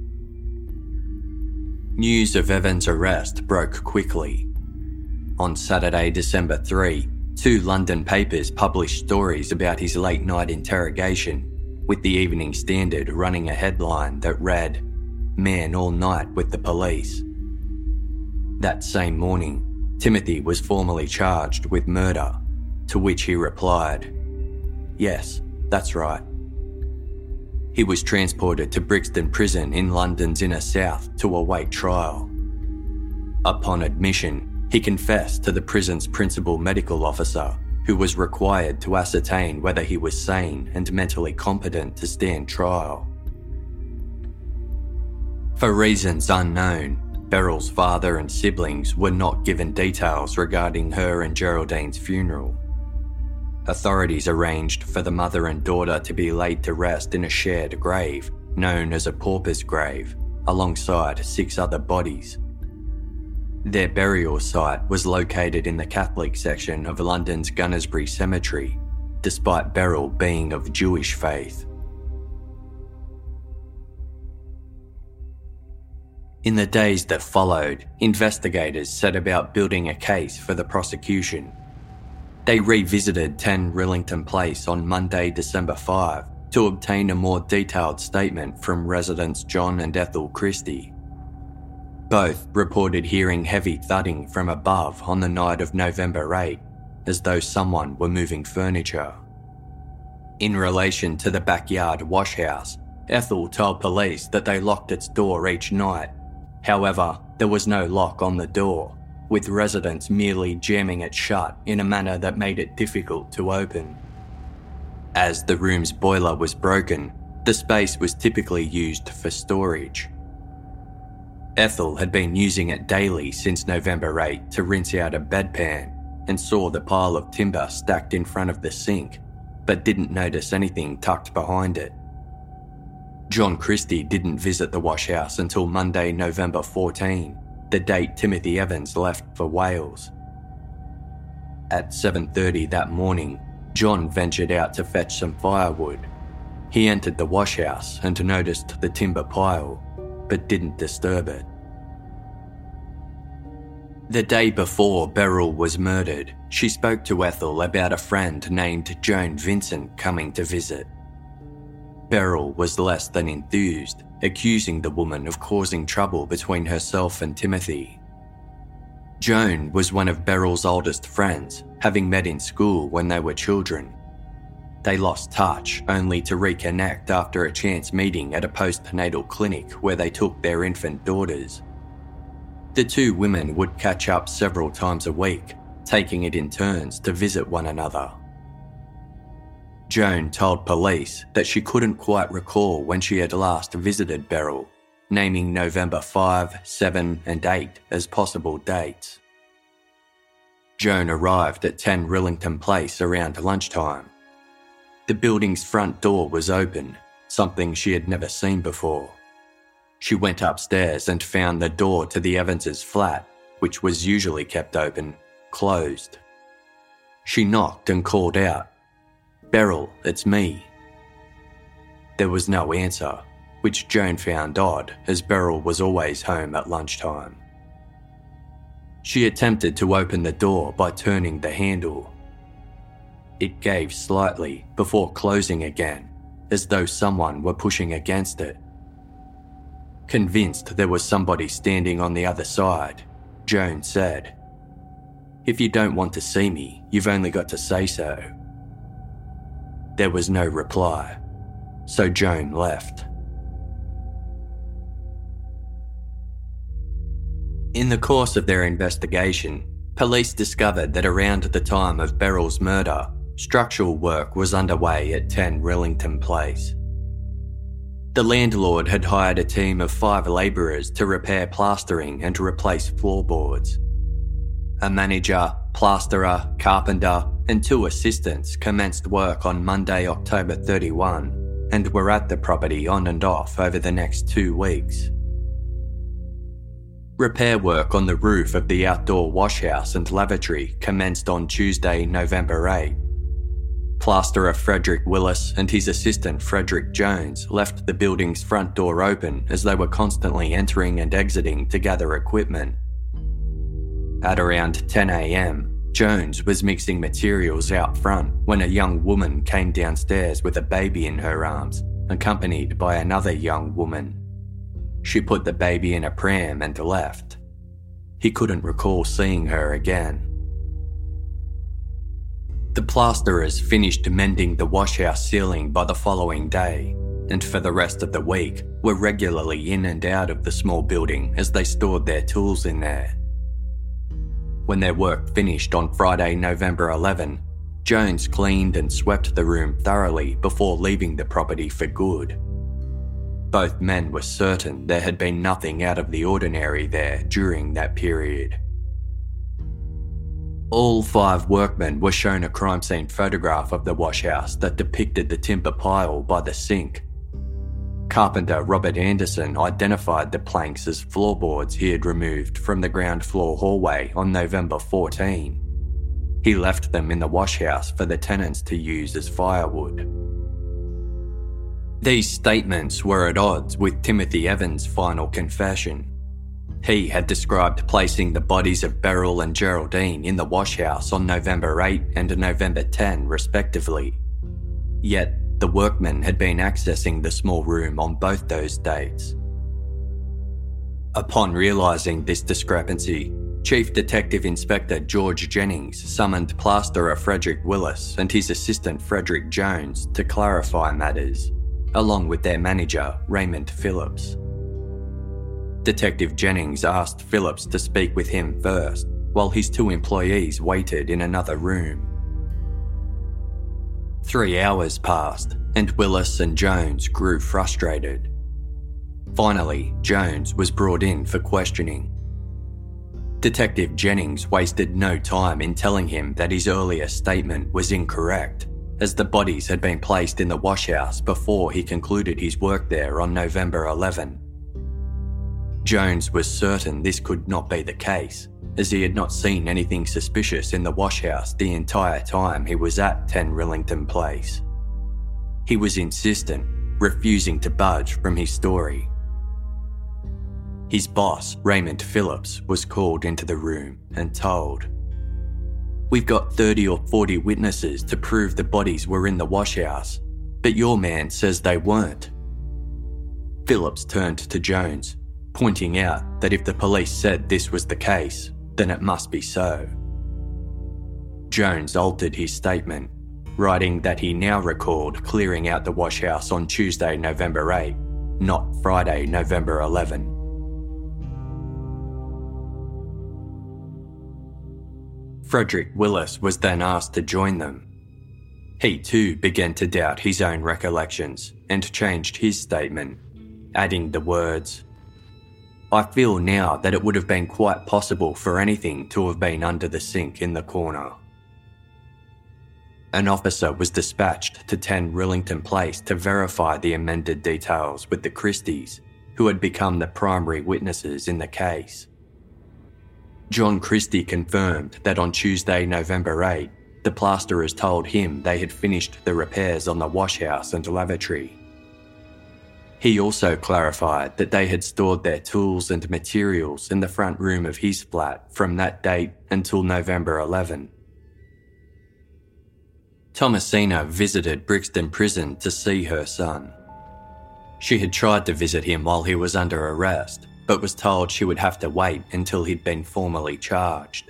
News of Evan's arrest broke quickly. On Saturday, December 3, two London papers published stories about his late night interrogation, with the Evening Standard running a headline that read, Man all night with the police. That same morning, Timothy was formally charged with murder, to which he replied, Yes, that's right. He was transported to Brixton Prison in London's inner south to await trial. Upon admission, he confessed to the prison's principal medical officer, who was required to ascertain whether he was sane and mentally competent to stand trial. For reasons unknown, Beryl's father and siblings were not given details regarding her and Geraldine's funeral. Authorities arranged for the mother and daughter to be laid to rest in a shared grave, known as a pauper's grave, alongside six other bodies. Their burial site was located in the Catholic section of London's Gunnersbury Cemetery, despite Beryl being of Jewish faith. In the days that followed, investigators set about building a case for the prosecution they revisited 10 Rillington Place on Monday, December 5 to obtain a more detailed statement from residents John and Ethel Christie. Both reported hearing heavy thudding from above on the night of November 8, as though someone were moving furniture. In relation to the backyard washhouse, Ethel told police that they locked its door each night. However, there was no lock on the door, with residents merely jamming it shut in a manner that made it difficult to open. As the room's boiler was broken, the space was typically used for storage. Ethel had been using it daily since November 8 to rinse out a bedpan and saw the pile of timber stacked in front of the sink, but didn't notice anything tucked behind it. John Christie didn't visit the washhouse until Monday, November 14, the date Timothy Evans left for Wales. At 7:30 that morning, John ventured out to fetch some firewood. He entered the washhouse and noticed the timber pile, but didn't disturb it. The day before Beryl was murdered, she spoke to Ethel about a friend named Joan Vincent coming to visit. Beryl was less than enthused accusing the woman of causing trouble between herself and Timothy. Joan was one of Beryl's oldest friends, having met in school when they were children. They lost touch only to reconnect after a chance meeting at a postnatal clinic where they took their infant daughters. The two women would catch up several times a week, taking it in turns to visit one another. Joan told police that she couldn't quite recall when she had last visited Beryl, naming November 5, 7, and 8 as possible dates. Joan arrived at 10 Rillington Place around lunchtime. The building's front door was open, something she had never seen before. She went upstairs and found the door to the Evanses' flat, which was usually kept open, closed. She knocked and called out, Beryl, it's me. There was no answer, which Joan found odd as Beryl was always home at lunchtime. She attempted to open the door by turning the handle. It gave slightly before closing again, as though someone were pushing against it. Convinced there was somebody standing on the other side, Joan said, If you don't want to see me, you've only got to say so. There was no reply, so Joan left. In the course of their investigation, police discovered that around the time of Beryl's murder, structural work was underway at 10 Rillington Place. The landlord had hired a team of five labourers to repair plastering and replace floorboards. A manager, plasterer, carpenter, and two assistants commenced work on Monday, October 31, and were at the property on and off over the next two weeks. Repair work on the roof of the outdoor washhouse and lavatory commenced on Tuesday, November 8. Plasterer Frederick Willis and his assistant Frederick Jones left the building's front door open as they were constantly entering and exiting to gather equipment. At around 10am, Jones was mixing materials out front when a young woman came downstairs with a baby in her arms, accompanied by another young woman. She put the baby in a pram and left. He couldn't recall seeing her again. The plasterers finished mending the washhouse ceiling by the following day, and for the rest of the week were regularly in and out of the small building as they stored their tools in there. When their work finished on Friday, November 11, Jones cleaned and swept the room thoroughly before leaving the property for good. Both men were certain there had been nothing out of the ordinary there during that period. All five workmen were shown a crime scene photograph of the washhouse that depicted the timber pile by the sink. Carpenter Robert Anderson identified the planks as floorboards he had removed from the ground floor hallway on November 14. He left them in the washhouse for the tenants to use as firewood. These statements were at odds with Timothy Evans' final confession. He had described placing the bodies of Beryl and Geraldine in the washhouse on November 8 and November 10, respectively. Yet, the workmen had been accessing the small room on both those dates. Upon realising this discrepancy, Chief Detective Inspector George Jennings summoned plasterer Frederick Willis and his assistant Frederick Jones to clarify matters, along with their manager Raymond Phillips. Detective Jennings asked Phillips to speak with him first, while his two employees waited in another room. Three hours passed, and Willis and Jones grew frustrated. Finally, Jones was brought in for questioning. Detective Jennings wasted no time in telling him that his earlier statement was incorrect, as the bodies had been placed in the washhouse before he concluded his work there on November 11. Jones was certain this could not be the case, as he had not seen anything suspicious in the washhouse the entire time he was at 10 Rillington Place. He was insistent, refusing to budge from his story. His boss, Raymond Phillips, was called into the room and told, We've got 30 or 40 witnesses to prove the bodies were in the washhouse, but your man says they weren't. Phillips turned to Jones, pointing out that if the police said this was the case, then it must be so. Jones altered his statement, writing that he now recalled clearing out the washhouse on Tuesday, November 8, not Friday, November 11. Frederick Willis was then asked to join them. He too began to doubt his own recollections and changed his statement, adding the words, I feel now that it would have been quite possible for anything to have been under the sink in the corner. An officer was dispatched to 10 Rillington Place to verify the amended details with the Christies, who had become the primary witnesses in the case. John Christie confirmed that on Tuesday, November 8, the plasterers told him they had finished the repairs on the washhouse and lavatory he also clarified that they had stored their tools and materials in the front room of his flat from that date until November 11. Thomasina visited Brixton Prison to see her son. She had tried to visit him while he was under arrest, but was told she would have to wait until he'd been formally charged.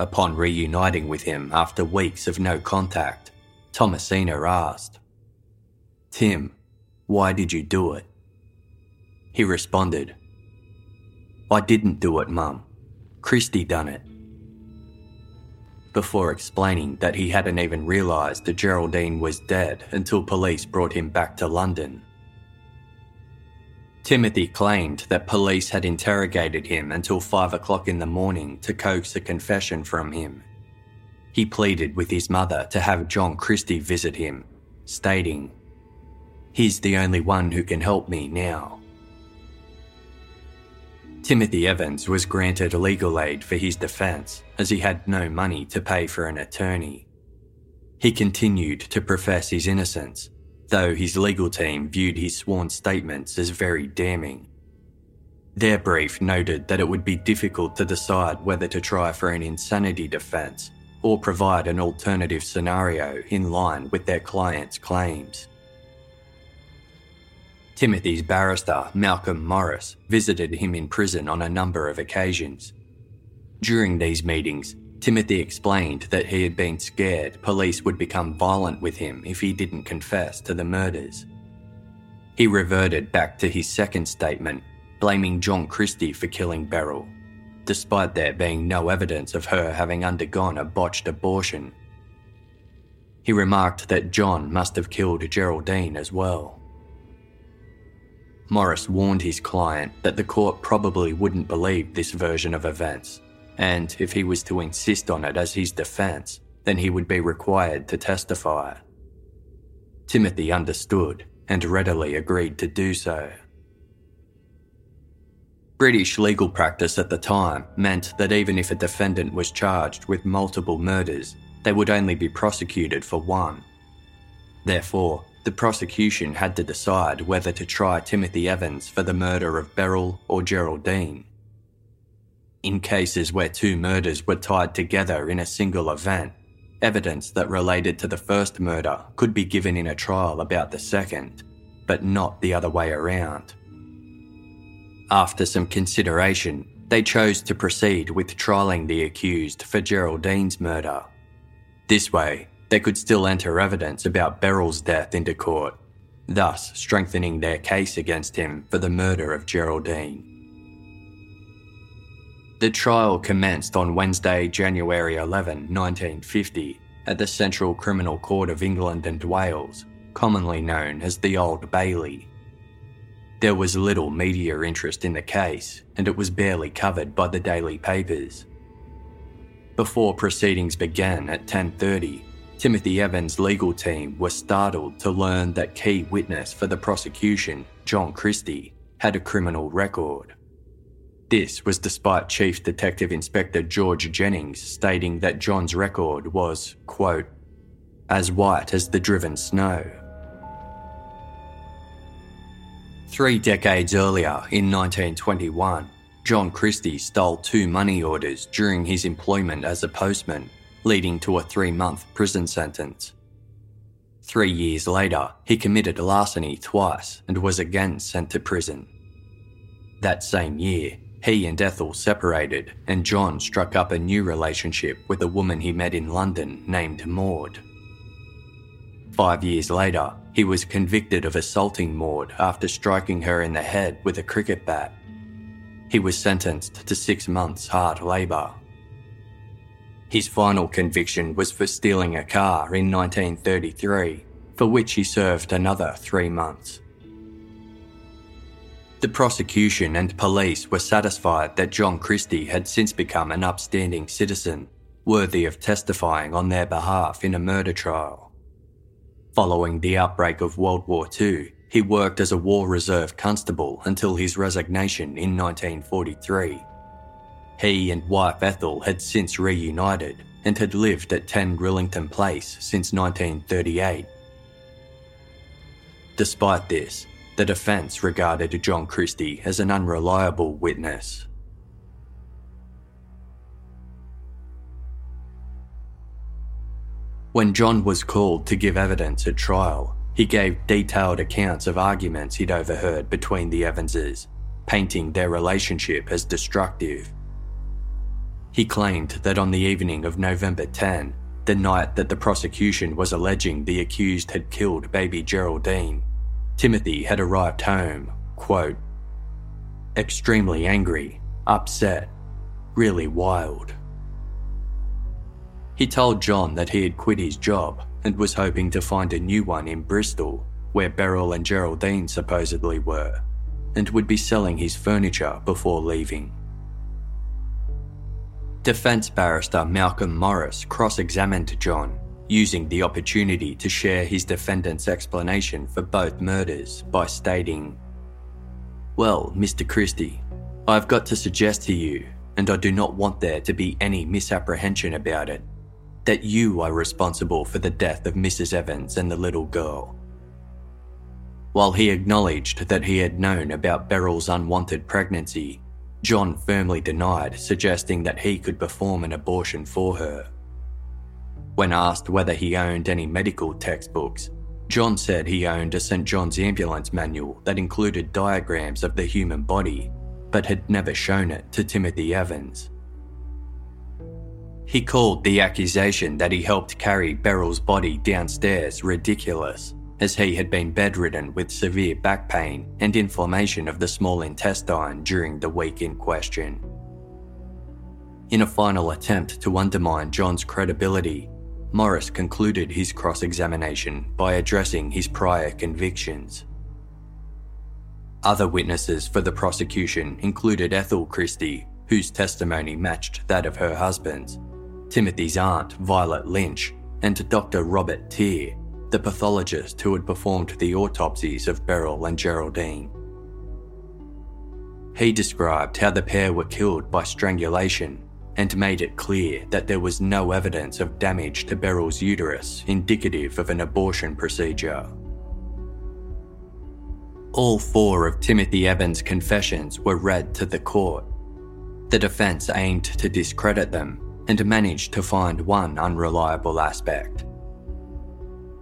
Upon reuniting with him after weeks of no contact, Thomasina asked, Tim, why did you do it? He responded, I didn't do it, Mum. Christie done it. Before explaining that he hadn't even realised that Geraldine was dead until police brought him back to London. Timothy claimed that police had interrogated him until 5 o'clock in the morning to coax a confession from him. He pleaded with his mother to have John Christie visit him, stating, He's the only one who can help me now. Timothy Evans was granted legal aid for his defence as he had no money to pay for an attorney. He continued to profess his innocence though his legal team viewed his sworn statements as very damning. Their brief noted that it would be difficult to decide whether to try for an insanity defence or provide an alternative scenario in line with their client's claims. Timothy's barrister, Malcolm Morris, visited him in prison on a number of occasions. During these meetings, Timothy explained that he had been scared police would become violent with him if he didn't confess to the murders. He reverted back to his second statement, blaming John Christie for killing Beryl, despite there being no evidence of her having undergone a botched abortion. He remarked that John must have killed Geraldine as well. Morris warned his client that the court probably wouldn't believe this version of events and if he was to insist on it as his defence, then he would be required to testify. Timothy understood and readily agreed to do so. British legal practice at the time meant that even if a defendant was charged with multiple murders, they would only be prosecuted for one. Therefore, the prosecution had to decide whether to try Timothy Evans for the murder of Beryl or Geraldine. In cases where two murders were tied together in a single event, evidence that related to the first murder could be given in a trial about the second, but not the other way around. After some consideration, they chose to proceed with trialling the accused for Geraldine's murder. This way, they could still enter evidence about Beryl's death into court, thus strengthening their case against him for the murder of Geraldine. The trial commenced on Wednesday, January 11, 1950, at the Central Criminal Court of England and Wales, commonly known as the Old Bailey. There was little media interest in the case, and it was barely covered by the daily papers. Before proceedings began at 10:30, Timothy Evans' legal team were startled to learn that key witness for the prosecution, John Christie, had a criminal record. This was despite Chief Detective Inspector George Jennings stating that John's record was, quote, as white as the driven snow. Three decades earlier, in 1921, John Christie stole two money orders during his employment as a postman, leading to a three month prison sentence. Three years later, he committed larceny twice and was again sent to prison. That same year, he and Ethel separated, and John struck up a new relationship with a woman he met in London named Maud. Five years later, he was convicted of assaulting Maud after striking her in the head with a cricket bat. He was sentenced to six months hard labour. His final conviction was for stealing a car in 1933, for which he served another three months. The prosecution and police were satisfied that John Christie had since become an upstanding citizen, worthy of testifying on their behalf in a murder trial. Following the outbreak of World War II, he worked as a War Reserve constable until his resignation in 1943. He and wife Ethel had since reunited and had lived at 10 Rillington Place since 1938. Despite this, the defence regarded John Christie as an unreliable witness. When John was called to give evidence at trial, he gave detailed accounts of arguments he'd overheard between the Evanses, painting their relationship as destructive. He claimed that on the evening of November 10, the night that the prosecution was alleging the accused had killed baby Geraldine, Timothy had arrived home, quote, extremely angry, upset, really wild. He told John that he had quit his job and was hoping to find a new one in Bristol, where Beryl and Geraldine supposedly were. and would be selling his furniture before leaving. Defence barrister Malcolm Morris cross examined John, using the opportunity to share his defendant's explanation for both murders by stating, Well, Mr. Christie, I've got to suggest to you, and I do not want there to be any misapprehension about it, that you are responsible for the death of Mrs. Evans and the little girl. While he acknowledged that he had known about Beryl's unwanted pregnancy, John firmly denied, suggesting that he could perform an abortion for her. When asked whether he owned any medical textbooks, John said he owned a St. John's ambulance manual that included diagrams of the human body, but had never shown it to Timothy Evans. He called the accusation that he helped carry Beryl's body downstairs ridiculous as he had been bedridden with severe back pain and inflammation of the small intestine during the week in question. In a final attempt to undermine John's credibility, Morris concluded his cross examination by addressing his prior convictions. Other witnesses for the prosecution included Ethel Christie, whose testimony matched that of her husband's, Timothy's aunt, Violet Lynch, and Dr. Robert Teare, the pathologist who had performed the autopsies of Beryl and Geraldine. He described how the pair were killed by strangulation and made it clear that there was no evidence of damage to Beryl's uterus indicative of an abortion procedure. All four of Timothy Evans' confessions were read to the court. The defence aimed to discredit them and managed to find one unreliable aspect.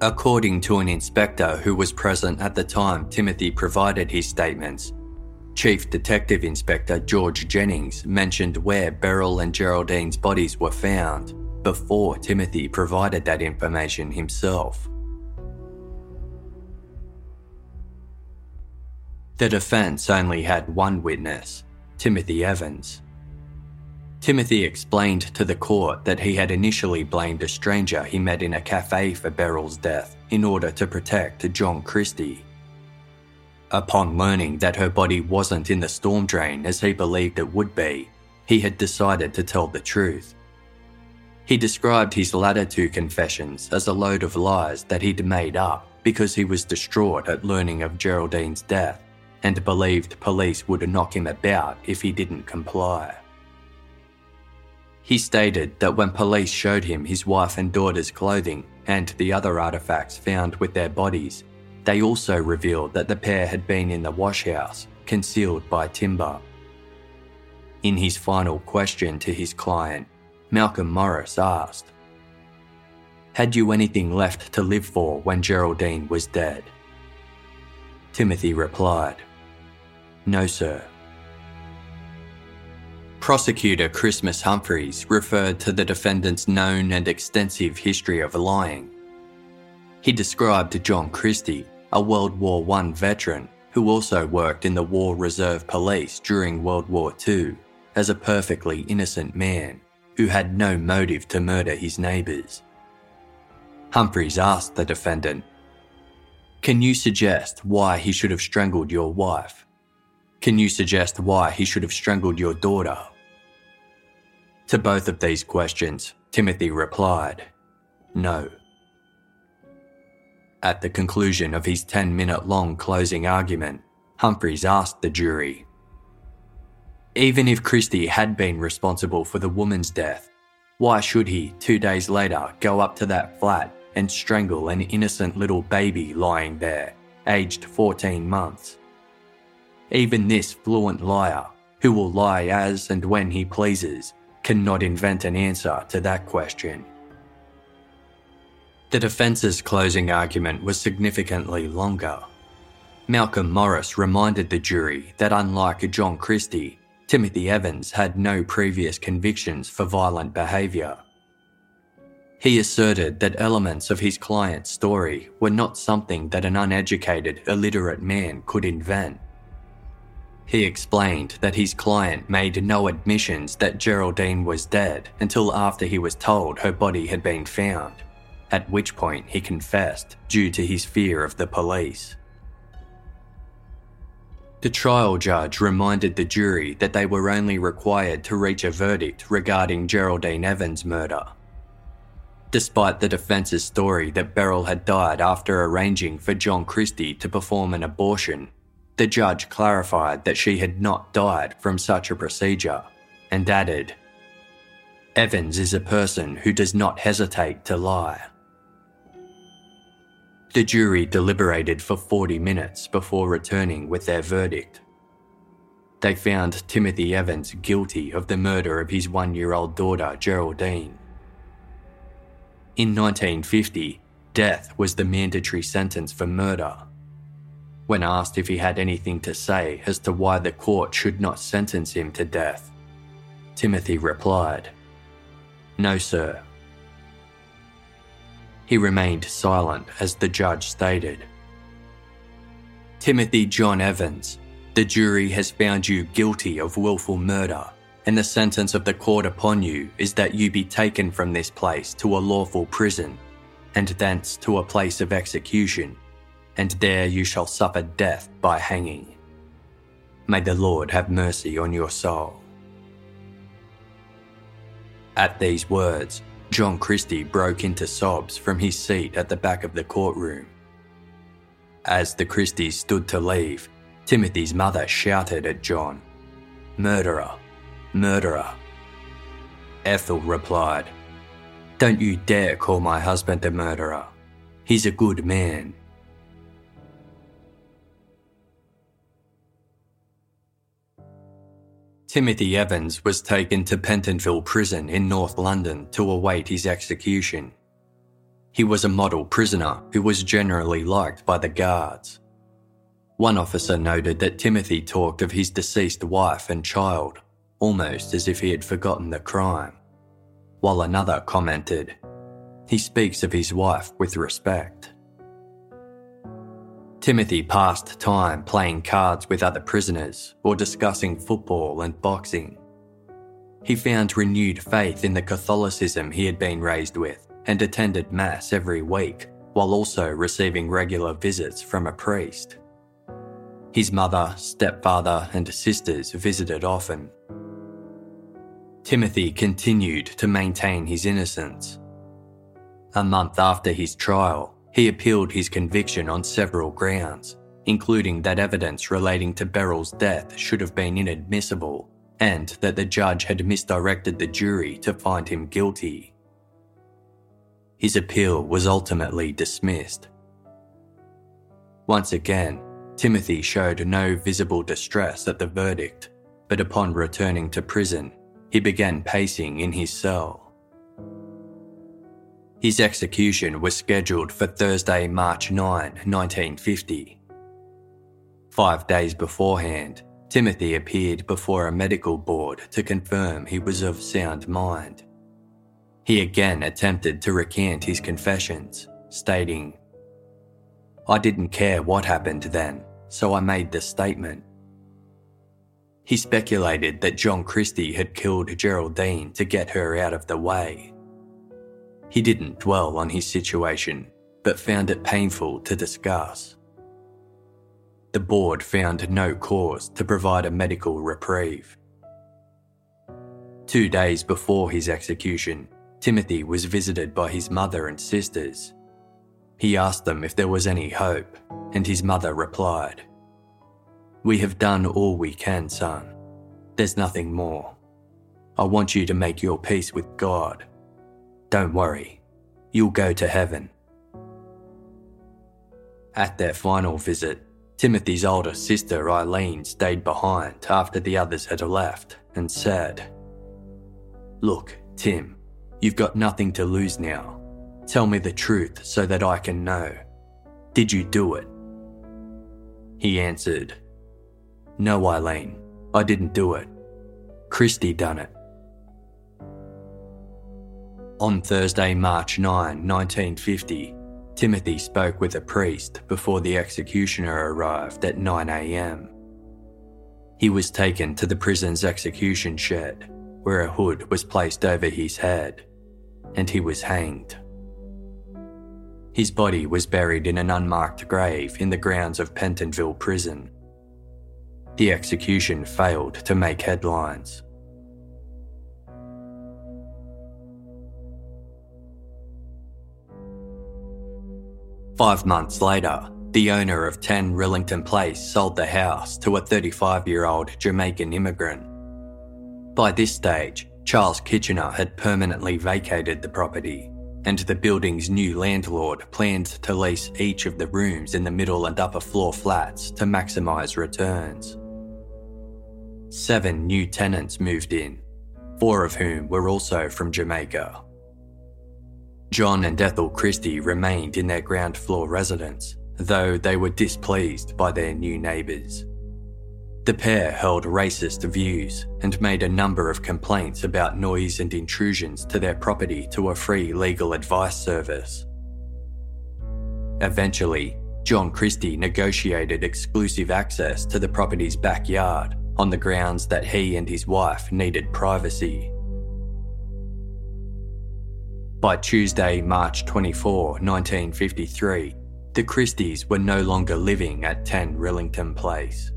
According to an inspector who was present at the time Timothy provided his statements, Chief Detective Inspector George Jennings mentioned where Beryl and Geraldine's bodies were found before Timothy provided that information himself. The defence only had one witness, Timothy Evans. Timothy explained to the court that he had initially blamed a stranger he met in a cafe for Beryl's death in order to protect John Christie. Upon learning that her body wasn't in the storm drain as he believed it would be, he had decided to tell the truth. He described his latter two confessions as a load of lies that he'd made up because he was distraught at learning of Geraldine's death and believed police would knock him about if he didn't comply. He stated that when police showed him his wife and daughter's clothing and the other artifacts found with their bodies, they also revealed that the pair had been in the washhouse, concealed by timber. In his final question to his client, Malcolm Morris asked, Had you anything left to live for when Geraldine was dead? Timothy replied, No, sir. Prosecutor Christmas Humphreys referred to the defendant's known and extensive history of lying. He described John Christie, a World War I veteran who also worked in the War Reserve Police during World War II, as a perfectly innocent man who had no motive to murder his neighbours. Humphreys asked the defendant, Can you suggest why he should have strangled your wife? Can you suggest why he should have strangled your daughter? To both of these questions, Timothy replied, No. At the conclusion of his 10 minute long closing argument, Humphreys asked the jury Even if Christie had been responsible for the woman's death, why should he, two days later, go up to that flat and strangle an innocent little baby lying there, aged 14 months? Even this fluent liar, who will lie as and when he pleases, cannot invent an answer to that question. The defence's closing argument was significantly longer. Malcolm Morris reminded the jury that unlike John Christie, Timothy Evans had no previous convictions for violent behaviour. He asserted that elements of his client's story were not something that an uneducated, illiterate man could invent. He explained that his client made no admissions that Geraldine was dead until after he was told her body had been found, at which point he confessed due to his fear of the police. The trial judge reminded the jury that they were only required to reach a verdict regarding Geraldine Evans' murder. Despite the defence's story that Beryl had died after arranging for John Christie to perform an abortion, the judge clarified that she had not died from such a procedure and added, Evans is a person who does not hesitate to lie. The jury deliberated for 40 minutes before returning with their verdict. They found Timothy Evans guilty of the murder of his one year old daughter, Geraldine. In 1950, death was the mandatory sentence for murder. When asked if he had anything to say as to why the court should not sentence him to death, Timothy replied, No, sir, he remained silent as the judge stated. Timothy John Evans, the jury has found you guilty of willful murder, and the sentence of the court upon you is that you be taken from this place to a lawful prison, and thence to a place of execution, and there you shall suffer death by hanging. May the Lord have mercy on your soul. At these words, John Christie broke into sobs from his seat at the back of the courtroom. As the Christies stood to leave, Timothy's mother shouted at John, Murderer! Murderer! Ethel replied, Don't you dare call my husband a murderer. He's a good man. Timothy Evans was taken to Pentonville Prison in North London to await his execution. He was a model prisoner who was generally liked by the guards. One officer noted that Timothy talked of his deceased wife and child, almost as if he had forgotten the crime, while another commented, He speaks of his wife with respect. Timothy passed time playing cards with other prisoners or discussing football and boxing. He found renewed faith in the Catholicism he had been raised with and attended Mass every week while also receiving regular visits from a priest. His mother, stepfather, and sisters visited often. Timothy continued to maintain his innocence. A month after his trial, he appealed his conviction on several grounds, including that evidence relating to Beryl's death should have been inadmissible and that the judge had misdirected the jury to find him guilty. His appeal was ultimately dismissed. Once again, Timothy showed no visible distress at the verdict, but upon returning to prison, he began pacing in his cell. His execution was scheduled for Thursday, March 9, 1950. Five days beforehand, Timothy appeared before a medical board to confirm he was of sound mind. He again attempted to recant his confessions, stating, I didn't care what happened then, so I made the statement. He speculated that John Christie had killed Geraldine to get her out of the way he didn't dwell on his situation, but found it painful to discuss. The board found no cause to provide a medical reprieve. Two days before his execution, Timothy was visited by his mother and sisters. He asked them if there was any hope, and his mother replied, We have done all we can, son. There's nothing more. I want you to make your peace with God don't worry, you'll go to heaven. At their final visit, Timothy's older sister Eileen stayed behind after the others had left and said, Look, Tim, you've got nothing to lose now. Tell me the truth so that I can know. Did you do it? He answered, No, Eileen, I didn't do it. Christie done it. On Thursday, March 9, 1950, Timothy spoke with a priest before the executioner arrived at 9am. He was taken to the prison's execution shed, where a hood was placed over his head, and he was hanged. His body was buried in an unmarked grave in the grounds of Pentonville Prison. The execution failed to make headlines. Five months later, the owner of 10 Rillington Place sold the house to a 35 year old Jamaican immigrant. By this stage, Charles Kitchener had permanently vacated the property, and the building's new landlord planned to lease each of the rooms in the middle and upper floor flats to maximise returns. Seven new tenants moved in, four of whom were also from Jamaica. John and Ethel Christie remained in their ground floor residence, though they were displeased by their new neighbours. The pair held racist views and made a number of complaints about noise and intrusions to their property to a free legal advice service. Eventually, John Christie negotiated exclusive access to the property's backyard on the grounds that he and his wife needed privacy. By Tuesday, March 24, 1953, the Christies were no longer living at 10 Rillington Place.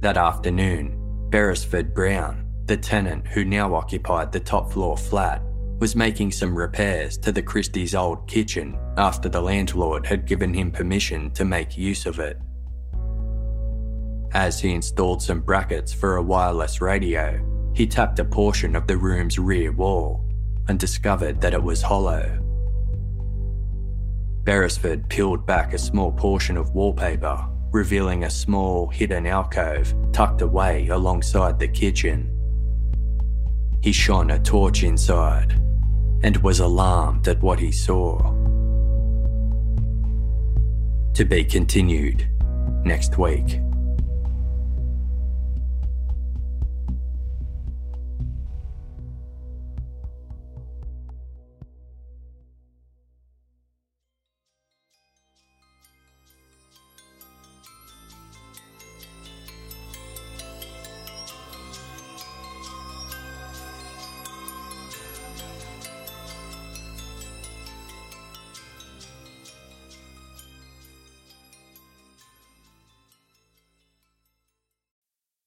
That afternoon, Beresford Brown, the tenant who now occupied the top floor flat, was making some repairs to the Christies' old kitchen after the landlord had given him permission to make use of it. As he installed some brackets for a wireless radio, he tapped a portion of the room's rear wall and discovered that it was hollow. Beresford peeled back a small portion of wallpaper, revealing a small hidden alcove tucked away alongside the kitchen. He shone a torch inside and was alarmed at what he saw. To be continued next week.